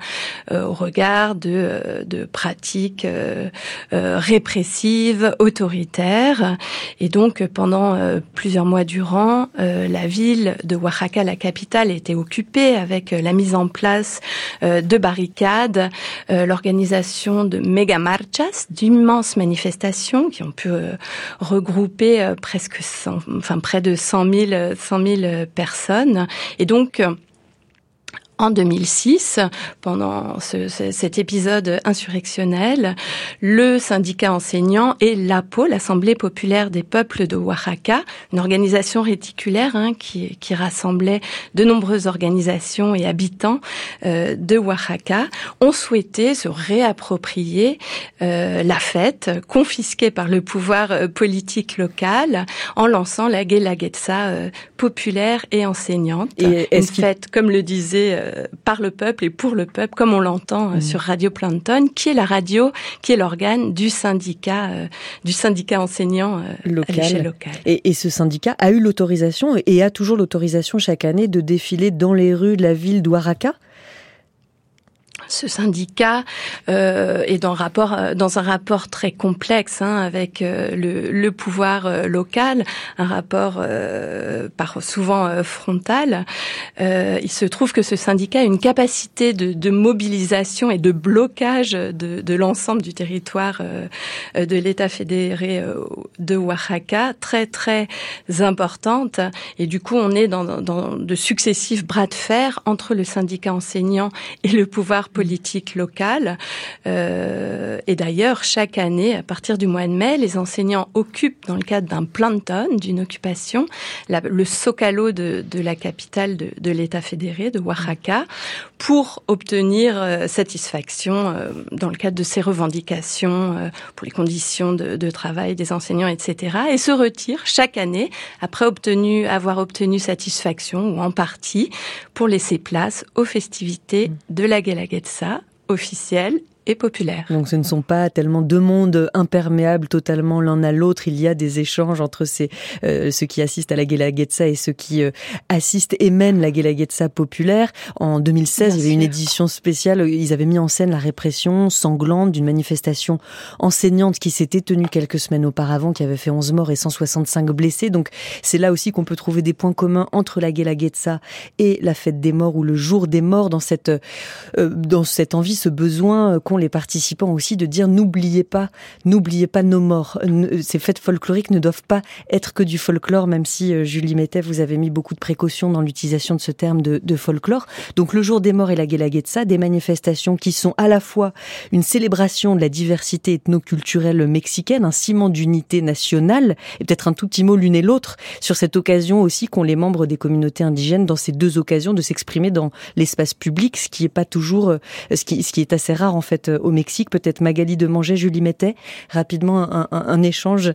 euh, au regard de, euh, de pratiques euh, euh, répressives, autoritaires. Et donc, pendant euh, plusieurs mois durant, euh, la ville de Oaxaca, la capitale, était occupée avec la mise en place euh, de barricades, euh, l'organisation de méga marchas, d'immenses manifestations qui ont pu euh, regrouper euh, presque 100, enfin près de 100 000, euh, 100 000 euh, personnes. Et donc, en 2006, pendant ce- ce- cet épisode insurrectionnel, le syndicat enseignant et l'APO, l'Assemblée populaire des peuples de Oaxaca, une organisation réticulaire hein, qui, qui rassemblait de nombreuses organisations et habitants euh, de Oaxaca, ont souhaité se réapproprier euh, la fête confisquée par le pouvoir euh, politique local en lançant la Guelaguetza euh, populaire et enseignante. Et une fête, comme le disait, euh, par le peuple et pour le peuple, comme on l'entend euh, Mhm. sur Radio Plankton, qui est la radio, qui est l'organe du syndicat, euh, du syndicat enseignant à Local. l'échelle locale. Et, et ce syndicat a eu l'autorisation et a toujours l'autorisation chaque année de défiler dans les rues de la ville d'Ouaraka Ce syndicat euh, est euh, dans un rapport très complexe hein, avec euh, le, le pouvoir euh, local, un rapport par souvent frontal. Il se trouve que ce syndicat a une capacité de, de mobilisation et de blocage de, de l'ensemble du territoire de l'État fédéré de Oaxaca très très importante. Et du coup, on est dans- dans de successifs bras de fer entre le syndicat enseignant et le pouvoir politique local. Euh, et d'ailleurs, chaque année, à partir du mois de mai, les enseignants occupent, dans le cadre d'un planton, d'une occupation, la- le Zocalo de, la capitale de, l'État fédéré, de Oaxaca, pour obtenir euh, satisfaction euh, dans le cadre de ces revendications pour les conditions de, travail des enseignants, etc. Et se retirent chaque année après obtenu, avoir obtenu satisfaction ou en partie pour laisser place aux festivités de la Guelaguetza officielle et populaire. Donc ce ne sont pas tellement deux mondes imperméables totalement l'un à l'autre. Il y a des échanges entre ces, euh, ceux qui assistent à la Guelaguetza et ceux qui euh, assistent et mènent la Guelaguetza populaire. En 2016, Bien il y avait une édition spéciale. Ils avaient mis en scène la répression sanglante d'une manifestation enseignante qui s'était tenue quelques semaines auparavant, qui avait fait 11 morts et 165 blessés. Donc c'est là aussi qu'on peut trouver des points communs entre la Guelaguetza et la fête des morts ou le jour des morts dans cette, euh, dans cette envie, ce besoin euh, les participants aussi de dire n'oubliez pas, n'oubliez pas nos morts. Ne- Ces fêtes folkloriques ne doivent pas être que du folklore, même si euh, Julie Mettet, vous avez mis beaucoup de précautions dans l'utilisation de ce terme de, folklore. Donc le jour des morts et la Guelaguetza, des manifestations qui sont à la fois une célébration de la diversité ethnoculturelle mexicaine, un ciment d'unité nationale, et peut-être un tout petit mot l'une et l'autre sur cette occasion aussi qu'ont les membres des communautés indigènes dans ces deux occasions de s'exprimer dans l'espace public, ce qui est pas toujours, euh, ce qui est assez rare en fait euh, au Mexique. Peut-être Magali de Manger, Julie Mettet, rapidement un, échange.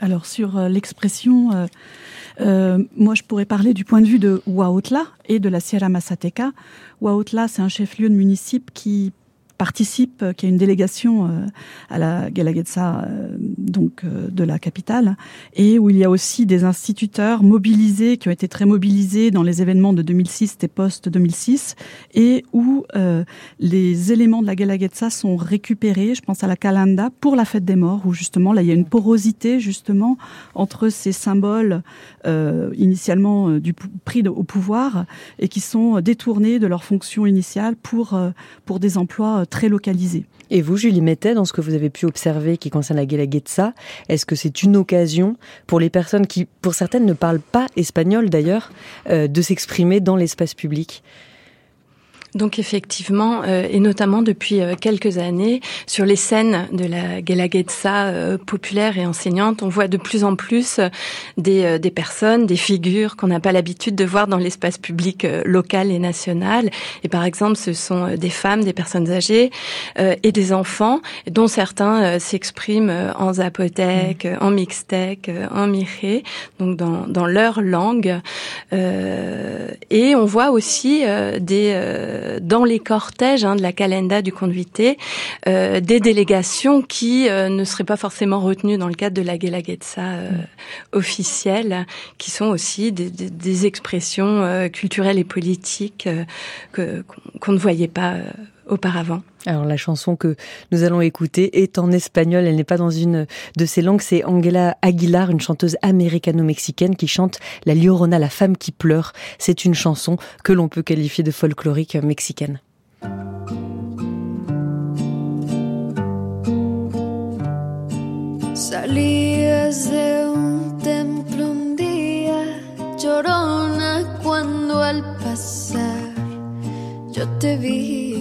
Alors sur euh, l'expression, euh, moi je pourrais parler du point de vue de Huautla et de la Sierra Mazateca. Huautla, c'est un chef-lieu de municipio qui participe, qui a une délégation à la Guelaguetza, donc de la capitale, et où il y a aussi des instituteurs mobilisés, qui ont été très mobilisés dans les événements de 2006 et post-2006, et où les éléments de la Guelaguetza sont récupérés, je pense à la Calanda, pour la fête des morts, où justement là il y a une porosité justement entre ces symboles initialement du pris au pouvoir et qui sont détournés de leur fonction initiale pour, pour des emplois Et vous, Julie Mettet, dans ce que vous avez pu observer qui concerne la Guelaguetza, est-ce que c'est une occasion pour les personnes qui, pour certaines, ne parlent pas espagnol d'ailleurs, euh, de s'exprimer dans l'espace public? Donc effectivement, euh, et notamment depuis euh, quelques années, sur les scènes de la Guelaguetza euh, populaire et enseignante, on voit de plus en plus des, des personnes, des figures qu'on n'a pas l'habitude de voir dans l'espace public local et national. Et par exemple, ce sont des femmes, des personnes âgées et des enfants, dont certains s'expriment en zapotèque, mmh. en mixtèque, en miré, donc dans, dans leur langue. et on voit aussi des euh, dans les cortèges hein, de la calenda du conduité euh, des délégations qui euh, ne seraient pas forcément retenues dans le cadre de la Guelaguetza mm. officielle, qui sont aussi des, des, des expressions culturelles et politiques que qu'on ne voyait pas auparavant. Alors la chanson que nous allons écouter est en espagnol, elle n'est pas dans une de ces langues, c'est Angela Aguilar, une chanteuse américano-mexicaine qui chante La Llorona, la femme qui pleure. C'est une chanson que l'on peut qualifier de folklorique mexicaine. Salías de un templo un día, llorona, cuando al pasar yo te vi.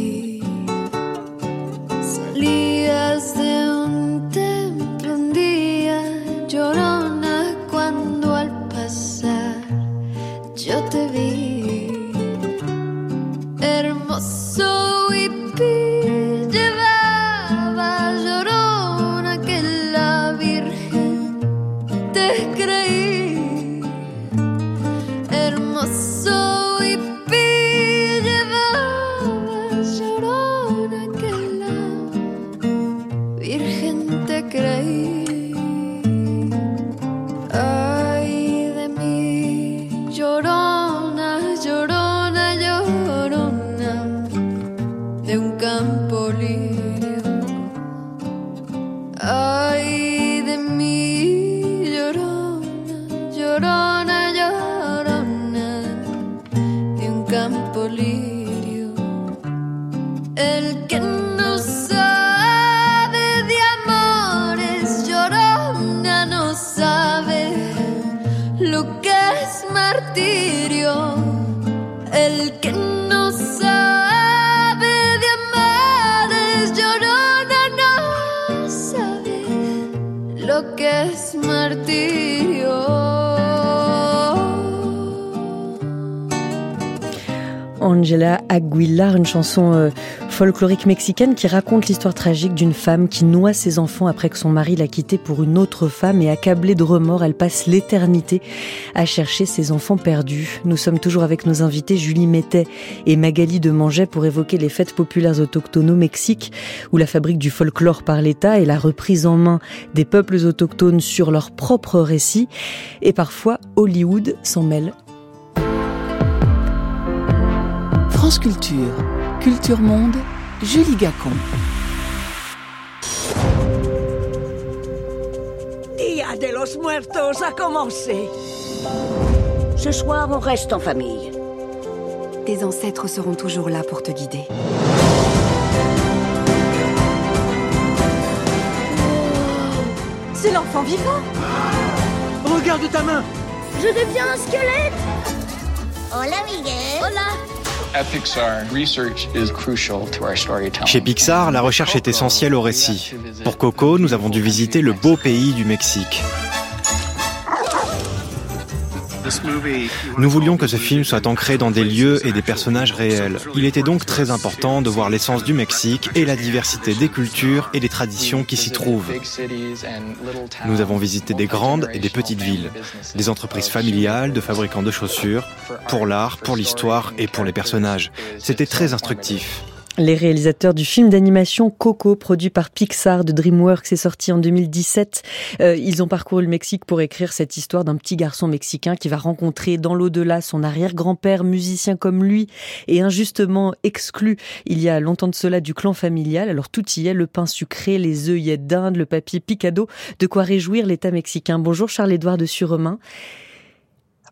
Chanson euh, folklorique mexicaine qui raconte l'histoire tragique d'une femme qui noie ses enfants après que son mari l'a quittée pour une autre femme et accablée de remords, elle passe l'éternité à chercher ses enfants perdus. Nous sommes toujours avec nos invités Julie Mettet et Magali de Manget pour évoquer les fêtes populaires autochtones au Mexique où la fabrique du folklore par l'État et la reprise en main des peuples autochtones sur leurs propres récits. Et parfois Hollywood s'en mêle. France Culture, Culture Monde, Julie Gacon. Dia de los Muertos a commencé. Ce soir, on reste en famille. Tes ancêtres seront toujours là pour te guider. C'est l'enfant vivant Regarde ta main Je deviens un squelette Hola, Miguel Hola chez Pixar, la recherche est essentielle au récit. Pour Coco, nous avons dû visiter le beau pays du Mexique. Nous voulions que ce film soit ancré dans des lieux et des personnages réels. Il était donc très important de voir l'essence du Mexique et la diversité des cultures et des traditions qui s'y trouvent. Nous avons visité des grandes et des petites villes, des entreprises familiales de fabricants de chaussures, pour l'art, pour l'histoire et pour les personnages. C'était très instructif. Les réalisateurs du film d'animation Coco, produit par Pixar de DreamWorks, est sorti en 2017. Euh, ils ont parcouru le Mexique pour écrire cette histoire d'un petit garçon mexicain qui va rencontrer dans l'au-delà son arrière-grand-père, musicien comme lui, et injustement exclu il y a longtemps de cela du clan familial. Alors tout y est, le pain sucré, les œillets d'Inde, le papier picado, de quoi réjouir l'État mexicain. Bonjour Charles-Édouard de Suremin.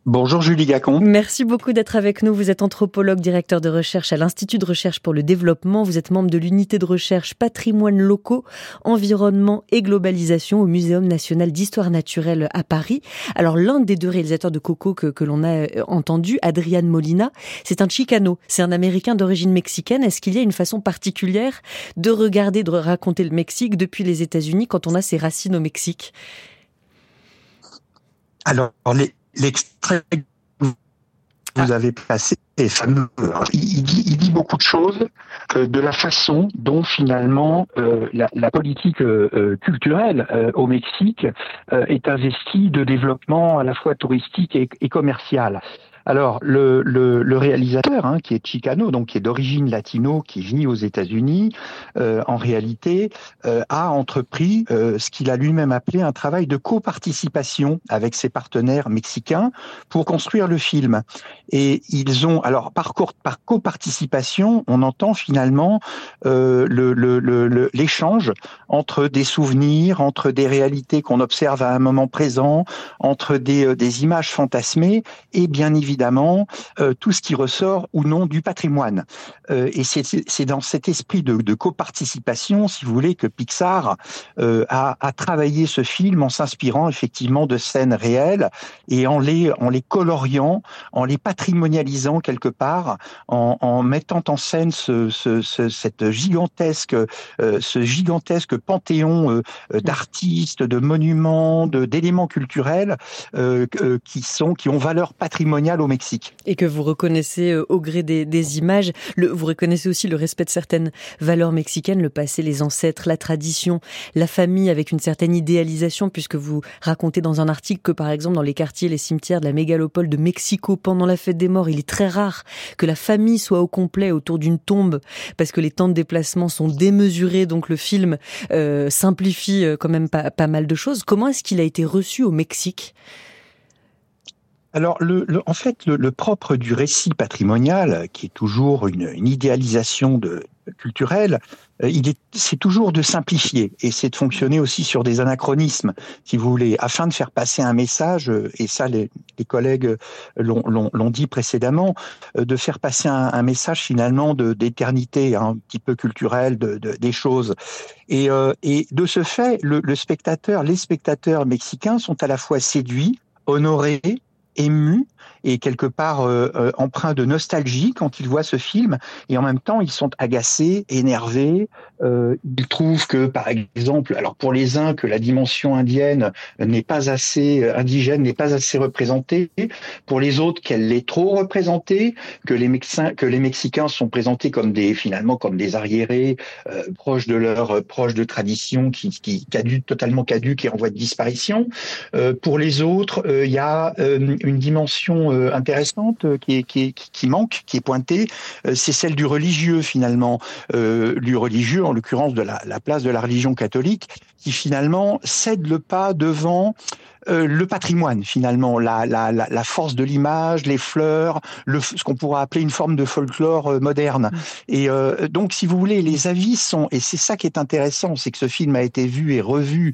Bonjour Julie Gacon. Merci beaucoup d'être avec nous. Vous êtes anthropologue, directeur de recherche à l'Institut de recherche pour le développement. Vous êtes membre de l'unité de recherche patrimoine locaux, environnement et globalisation au Muséum national d'histoire naturelle à Paris. Alors l'un des deux réalisateurs de Coco que, que l'on a euh, entendu, Adrian Molina, c'est un Chicano. C'est un Américain d'origine mexicaine. Est-ce qu'il y a une façon particulière de regarder, de raconter le Mexique depuis les États-Unis quand on a ses racines au Mexique? Alors, les, l'extrait que vous ah. avez passé est fameux. Il, dit, beaucoup de choses euh, de la façon dont finalement euh, la, politique euh, culturelle au Mexique est investie de développement à la fois touristique et commercial. Alors, le, réalisateur, hein, qui est Chicano, donc qui est d'origine latino, qui vit aux États-Unis, euh, en réalité, euh, a entrepris euh, ce qu'il a lui-même appelé un travail de coparticipation avec ses partenaires mexicains pour construire le film. Et ils ont, alors par, par coparticipation, on entend finalement l'échange entre des souvenirs, entre des réalités qu'on observe à un moment présent, entre des images fantasmées et bien évidemment évidemment euh, tout ce qui ressort ou non du patrimoine. Euh, et c'est dans cet esprit de, de coparticipation, si vous voulez, que Pixar euh, a, a, travaillé ce film en s'inspirant effectivement de scènes réelles et en les, en les coloriant, en les patrimonialisant quelque part, en, en mettant en scène ce, ce, ce, cette gigantesque, ce gigantesque panthéon d'artistes, de monuments, d'éléments culturels qui sont qui ont valeur patrimoniale au Mexique. Et que vous reconnaissez euh, au gré des, images, le, vous reconnaissez aussi le respect de certaines valeurs mexicaines, le passé, les ancêtres, la tradition, la famille avec une certaine idéalisation, puisque vous racontez dans un article que par exemple dans les quartiers, les cimetières de la mégalopole de Mexico, pendant la fête des morts, il est très rare que la famille soit au complet autour d'une tombe, parce que les temps de déplacement sont démesurés, donc le film euh, simplifie euh, quand même pas, pas mal de choses. Comment est-ce qu'il a été reçu au Mexique? Alors, le, en fait, le, propre du récit patrimonial, qui est toujours une, une idéalisation de, culturelle, euh, est, c'est toujours de simplifier et c'est de fonctionner aussi sur des anachronismes, si vous voulez, afin de faire passer un message. Euh, et ça, les, les collègues l'ont, dit précédemment, euh, de faire passer un, un message finalement d'éternité, hein, un petit peu culturelle de, de, des choses. Et, et de ce fait, le, le spectateur, les spectateurs mexicains sont à la fois séduits, honorés émus et quelque part euh, euh, empreints de nostalgie quand ils voient ce film et en même temps ils sont agacés, énervés. Euh, ils trouvent que par exemple, alors pour les uns que la dimension indienne n'est pas assez indigène, n'est pas assez représentée, pour les autres qu'elle est trop représentée, que les Mexicains que les Mexicains sont présentés comme des finalement comme des arriérés euh, proches de leur proches de tradition qui qui caduque totalement caduque et en voie de disparition. Euh, pour les autres, il y a une dimension euh, intéressante euh, qui, manque, qui est pointée, euh, c'est celle du religieux finalement, du religieux en l'occurrence de la place de la religion catholique, qui finalement cède le pas devant euh, le patrimoine finalement, la, la, la force de l'image, les fleurs, le, ce qu'on pourrait appeler une forme de folklore euh, moderne. Mm. Et euh, donc, si vous voulez, les avis sont, et c'est ça qui est intéressant, c'est que ce film a été vu et revu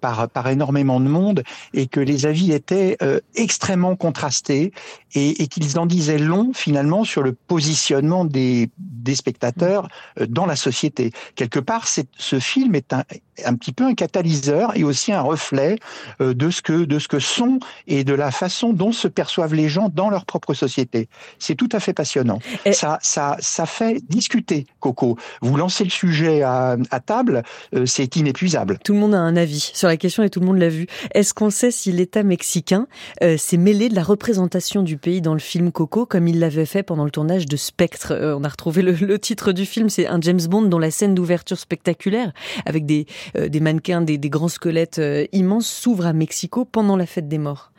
par, par énormément de monde, et que les avis étaient extrêmement contrastés, et, et qu'ils en disaient long finalement sur le positionnement des, des spectateurs dans la société. Quelque part, ce film est un, un petit peu un catalyseur et aussi un reflet de ce que de ce que sont et de la façon dont se perçoivent les gens dans leur propre société. C'est tout à fait passionnant. Ça, ça, ça fait discuter, Coco. Vous lancez le sujet à, à table, euh, c'est inépuisable. Tout le monde a un avis sur la question et tout le monde l'a vu. Est-ce qu'on sait si l'État mexicain euh, s'est mêlé de la représentation du pays dans le film Coco comme il l'avait fait pendant le tournage de Spectre euh, On a retrouvé le, le titre du film, c'est un James Bond dont la scène d'ouverture spectaculaire avec des, des mannequins, des, des grands squelettes immenses s'ouvre à Mexico pendant la fête des morts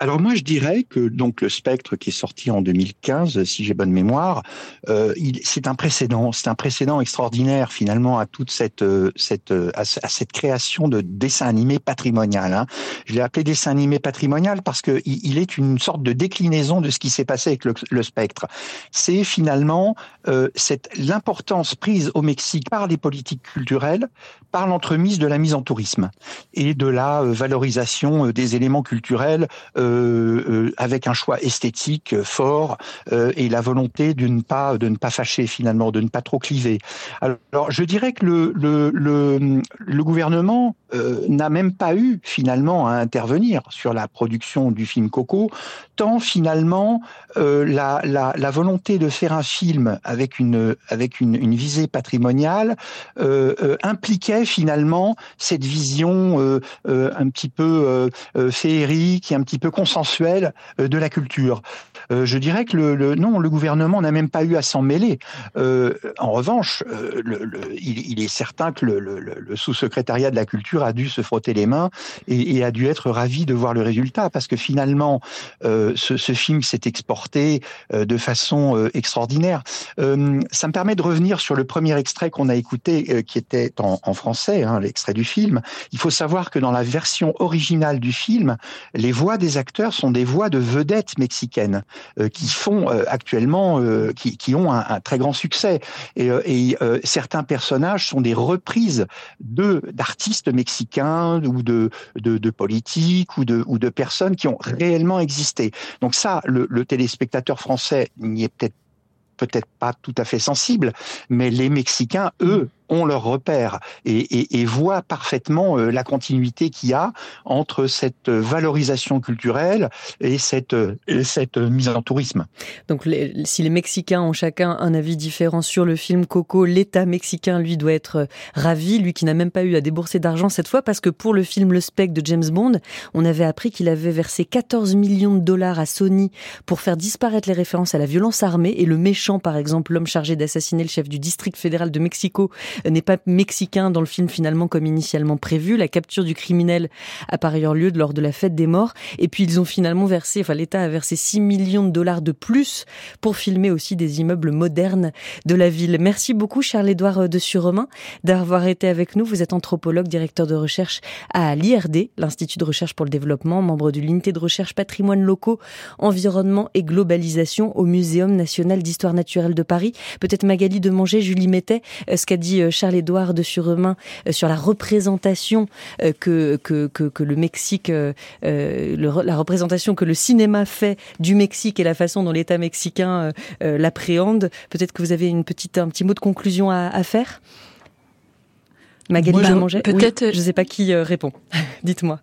alors moi je dirais que donc le Spectre qui est sorti en 2015, si j'ai bonne mémoire, euh, c'est un précédent, c'est un précédent extraordinaire finalement à toute cette euh, cette euh, à, cette création de dessin animé patrimonial. Hein. Je l'ai appelé dessin animé patrimonial parce que il, est une sorte de déclinaison de ce qui s'est passé avec le, Spectre. C'est finalement euh, cette l'importance prise au Mexique par les politiques culturelles, par l'entremise de la mise en tourisme et de la valorisation des éléments culturels. Euh, avec un choix esthétique fort euh, et la volonté de ne pas de ne pas fâcher finalement, de ne pas trop cliver. Alors, je dirais que le le le, le gouvernement n'a même pas eu finalement à intervenir sur la production du film Coco, tant finalement la, la, la volonté de faire un film avec une avec une, une visée patrimoniale impliquait finalement cette vision un petit peu féerique et un petit peu consensuel euh, de la culture. Euh, je dirais que le, non, le gouvernement n'a même pas eu à s'en mêler. Euh, en revanche, il, est certain que le, sous-secrétariat de la culture a dû se frotter les mains et, a dû être ravi de voir le résultat, parce que finalement, ce, film s'est exporté de façon extraordinaire. ça me permet de revenir sur le premier extrait qu'on a écouté, qui était en, français, hein, l'extrait du film. Il faut savoir que dans la version originale du film, les voix des acteurs sont des voix de vedettes mexicaines euh, qui font euh, actuellement, euh, qui, ont un, très grand succès. Et, certains personnages sont des reprises de d'artistes mexicains ou de, de, de politiques ou de, ou de personnes qui ont réellement existé. Donc ça, le, le téléspectateur français n'y est peut-être peut-être pas tout à fait sensible, mais les Mexicains, eux, ont leur repère et, et, voient parfaitement euh, la continuité qu'il y a entre cette valorisation culturelle et cette, mise en tourisme. Donc si les Mexicains ont chacun un avis différent sur le film Coco, l'État mexicain, lui, doit être ravi, lui qui n'a même pas eu à débourser d'argent cette fois, parce que pour le film Le Spec de James Bond, on avait appris qu'il avait versé 14 millions de dollars à Sony pour faire disparaître les références à la violence armée, et le méchant, par exemple, l'homme chargé d'assassiner le chef du district fédéral de Mexico, n'est pas mexicain dans le film finalement comme initialement prévu. La capture du criminel a par ailleurs lieu lors de la fête des morts. Et puis ils ont finalement versé, enfin l'État a versé 6 millions de dollars de plus pour filmer aussi des immeubles modernes de la ville. Merci beaucoup Charles-Édouard de Surromain d'avoir été avec nous. Vous êtes anthropologue, directeur de recherche à l'IRD, l'Institut de recherche pour le développement, membre de l'unité de recherche patrimoine locaux, environnement et globalisation au Muséum national d'histoire naturelle de Paris. Peut-être Magali de Manger, Julie Mettet, euh, ce qu'a dit euh, Charles-Édouard de Suremain euh, sur la représentation euh, que, que, que, le Mexique, euh, la représentation que le cinéma fait du Mexique et la façon dont l'État mexicain l'appréhende. Peut-être que vous avez une petite, un petit mot de conclusion à, faire? Magali je Peut-être. je ne sais pas qui répond. Dites-moi.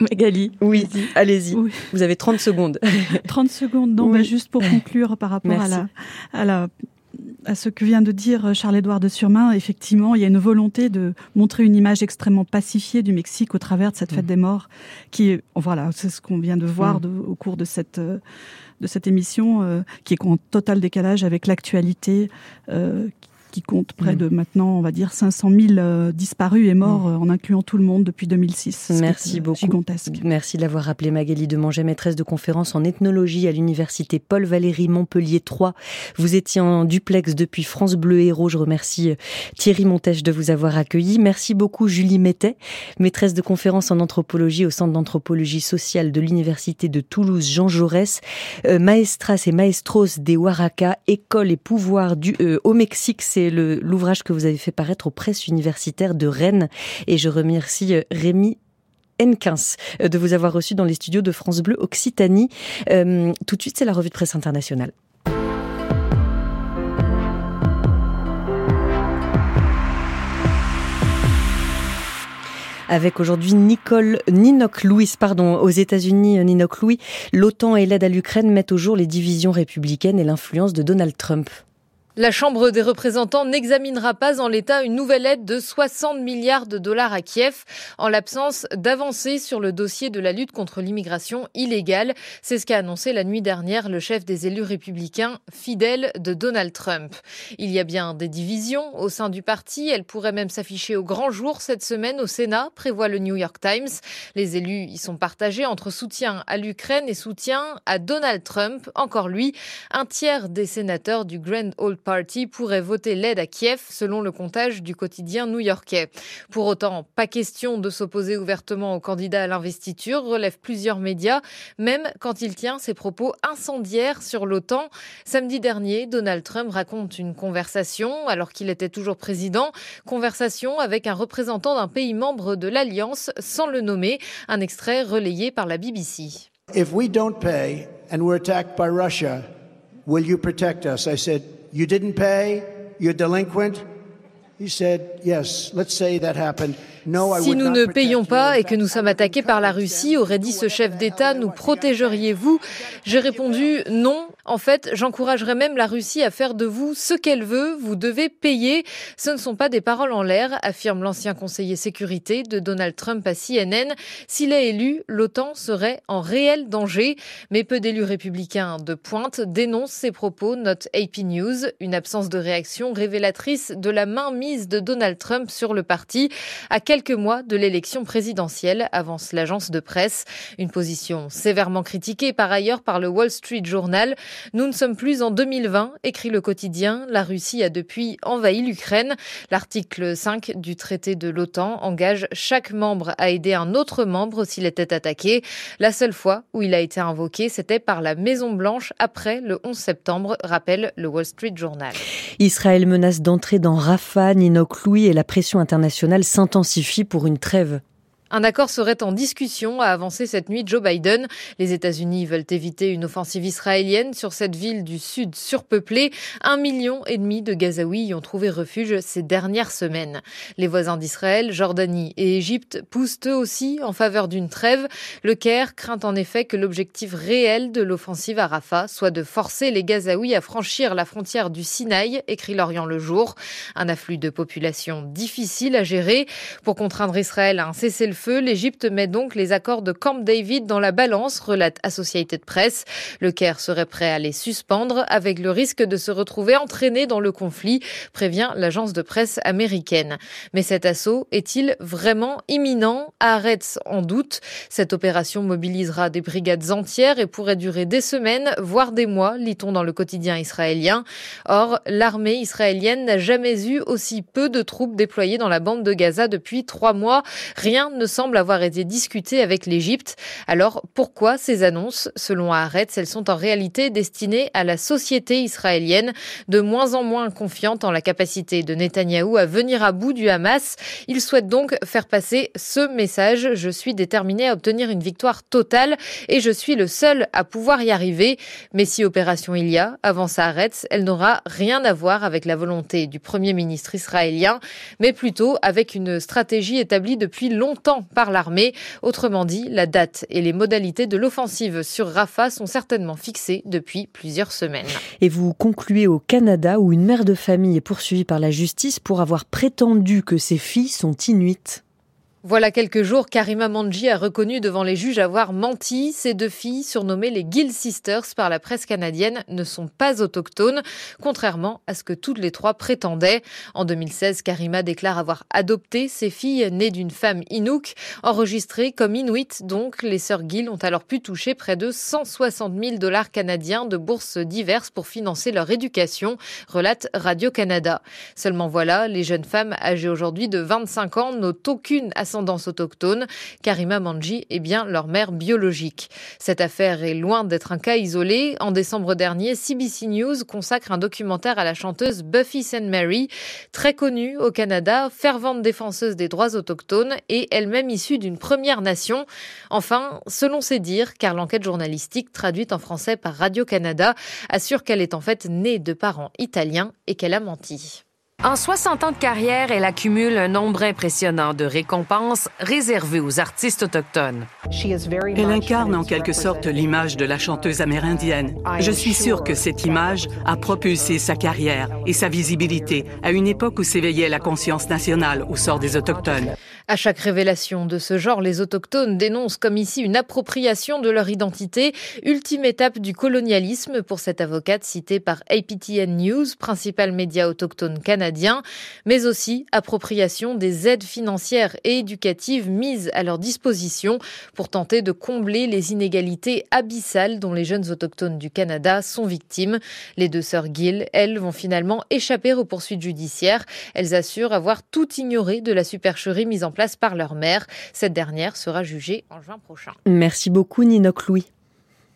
Magali. Oui, allez-y. Vous avez 30 secondes. 30 secondes, non, bah, juste pour conclure par rapport à la, à la à ce que vient de dire Charles-Édouard de Surmain, effectivement, il y a une volonté de montrer une image extrêmement pacifiée du Mexique au travers de cette fête mm. des morts, qui voilà, c'est ce qu'on vient de voir mm. au cours de cette de cette émission, euh, qui est en total décalage avec l'actualité, euh, qui compte près mm. de maintenant, on va dire, 500 000 euh, disparus et morts, mm. euh, en incluant tout le monde depuis 2006. Merci beaucoup. Gigantesque. Merci de l'avoir rappelé, Magali de Manger, maîtresse de conférence en ethnologie à l'université Paul Valéry Montpellier 3. Vous étiez en duplex depuis France Bleu Héros. Je remercie euh, Thierry Montèche de vous avoir accueilli. Merci beaucoup, Julie Mettet, maîtresse de conférence en anthropologie au Centre d'anthropologie sociale de l'université de Toulouse Jean Jaurès, maestras et maestros des Waraka, école et pouvoir du, au Mexique. C'est l'ouvrage que vous avez fait paraître aux presses universitaires de Rennes. Et je remercie euh, Rémi N15 euh, de vous avoir reçu dans les studios de France Bleu Occitanie. Euh, tout de suite, c'est la revue de presse internationale. avec aujourd'hui Nicole Ninoc Louis, pardon, aux États-Unis, Ninoc Louis. L'OTAN et l'aide à l'Ukraine mettent au jour les divisions républicaines et l'influence de Donald Trump. La Chambre des représentants n'examinera pas en l'état une nouvelle aide de 60 milliards de dollars à Kiev en l'absence d'avancées sur le dossier de la lutte contre l'immigration illégale. C'est ce qu'a annoncé la nuit dernière le chef des élus républicains fidèles de Donald Trump. Il y a bien des divisions au sein du parti. Elles pourraient même s'afficher au grand jour cette semaine au Sénat, prévoit le New York Times. Les élus y sont partagés entre soutien à l'Ukraine et soutien à Donald Trump. Encore lui, un tiers des sénateurs du Grand Old Party pourrait voter l'aide à Kiev, selon le comptage du quotidien new-yorkais. Pour autant, pas question de s'opposer ouvertement au candidat à l'investiture, relèvent plusieurs médias, même quand il tient ses propos incendiaires sur l'OTAN. Samedi dernier, Donald Trump raconte une conversation, alors qu'il était toujours président, conversation avec un représentant d'un pays membre de l'Alliance, sans le nommer, un extrait relayé par la BBC. If we don't pay and we're attacked by Russia, will you protect us? I said, You didn't pay? You're delinquent? He said, Yes, let's say that happened. Si nous ne payons pas et que nous sommes attaqués par la Russie, aurait dit ce chef d'État, nous protégeriez-vous J'ai répondu non. En fait, j'encouragerais même la Russie à faire de vous ce qu'elle veut. Vous devez payer. Ce ne sont pas des paroles en l'air, affirme l'ancien conseiller sécurité de Donald Trump à CNN. S'il est élu, l'OTAN serait en réel danger. Mais peu d'élus républicains de pointe dénoncent ces propos, note AP News, une absence de réaction révélatrice de la mainmise de Donald Trump sur le parti. À quelques mois de l'élection présidentielle, avance l'agence de presse. Une position sévèrement critiquée par ailleurs par le Wall Street Journal. Nous ne sommes plus en 2020, écrit le quotidien. La Russie a depuis envahi l'Ukraine. L'article 5 du traité de l'OTAN engage chaque membre à aider un autre membre s'il était attaqué. La seule fois où il a été invoqué, c'était par la Maison Blanche après le 11 septembre, rappelle le Wall Street Journal. Israël menace d'entrer dans Rafah, Ninoch Louis et la pression internationale s'intensifie pour une trêve. Un accord serait en discussion, a avancé cette nuit Joe Biden. Les États-Unis veulent éviter une offensive israélienne sur cette ville du sud surpeuplée. Un million et demi de Gazaouis y ont trouvé refuge ces dernières semaines. Les voisins d'Israël, Jordanie et Égypte poussent eux aussi en faveur d'une trêve. Le Caire craint en effet que l'objectif réel de l'offensive à Rafah soit de forcer les Gazaouis à franchir la frontière du Sinaï, écrit Lorient le jour. Un afflux de population difficile à gérer. Pour contraindre Israël à un cessez-le-feu, L'Égypte met donc les accords de Camp David dans la balance, relate Associated Press. Le Caire serait prêt à les suspendre avec le risque de se retrouver entraîné dans le conflit, prévient l'agence de presse américaine. Mais cet assaut est-il vraiment imminent? Arrête en doute. Cette opération mobilisera des brigades entières et pourrait durer des semaines, voire des mois, lit-on dans le quotidien israélien. Or, l'armée israélienne n'a jamais eu aussi peu de troupes déployées dans la bande de Gaza depuis trois mois. Rien ne semble avoir été discuté avec l'Égypte. Alors pourquoi ces annonces? Selon Haaretz, elles sont en réalité destinées à la société israélienne, de moins en moins confiante en la capacité de Netanyahou à venir à bout du Hamas. Il souhaite donc faire passer ce message. Je suis déterminé à obtenir une victoire totale et je suis le seul à pouvoir y arriver. Mais si opération il y a, Haaretz, elle n'aura rien à voir avec la volonté du Premier ministre israélien, mais plutôt avec une stratégie établie depuis longtemps par l'armée. Autrement dit, la date et les modalités de l'offensive sur Rafah sont certainement fixées depuis plusieurs semaines. Et vous concluez au Canada où une mère de famille est poursuivie par la justice pour avoir prétendu que ses filles sont inuites. Voilà quelques jours, Karima Manji a reconnu devant les juges avoir menti. Ses deux filles, surnommées les Gill Sisters par la presse canadienne, ne sont pas autochtones, contrairement à ce que toutes les trois prétendaient. En 2016, Karima déclare avoir adopté ses filles nées d'une femme Inuk, enregistrées comme Inuit. Donc, les sœurs Gill ont alors pu toucher près de 160 000 dollars canadiens de bourses diverses pour financer leur éducation, relate Radio-Canada. Seulement voilà, les jeunes femmes âgées aujourd'hui de 25 ans n'ont aucune ascendance autochtone. Karima Manji est bien leur mère biologique. Cette affaire est loin d'être un cas isolé. En décembre dernier, CBC News consacre un documentaire à la chanteuse Buffy St. Mary, très connue au Canada, fervente défenseuse des droits autochtones et elle-même issue d'une Première Nation. Enfin, selon ses dires, car l'enquête journalistique traduite en français par Radio-Canada assure qu'elle est en fait née de parents italiens et qu'elle a menti. En 60 ans de carrière, elle accumule un nombre impressionnant de récompenses réservées aux artistes autochtones. Elle incarne en quelque sorte l'image de la chanteuse amérindienne. Je suis sûre que cette image a propulsé sa carrière et sa visibilité à une époque où s'éveillait la conscience nationale au sort des Autochtones. À chaque révélation de ce genre, les autochtones dénoncent comme ici une appropriation de leur identité, ultime étape du colonialisme pour cette avocate citée par APTN News, principal média autochtone canadien, mais aussi appropriation des aides financières et éducatives mises à leur disposition pour tenter de combler les inégalités abyssales dont les jeunes autochtones du Canada sont victimes. Les deux sœurs Gill, elles, vont finalement échapper aux poursuites judiciaires. Elles assurent avoir tout ignoré de la supercherie mise place par leur mère. Cette dernière sera jugée en juin prochain. Merci beaucoup Ninoc Louis.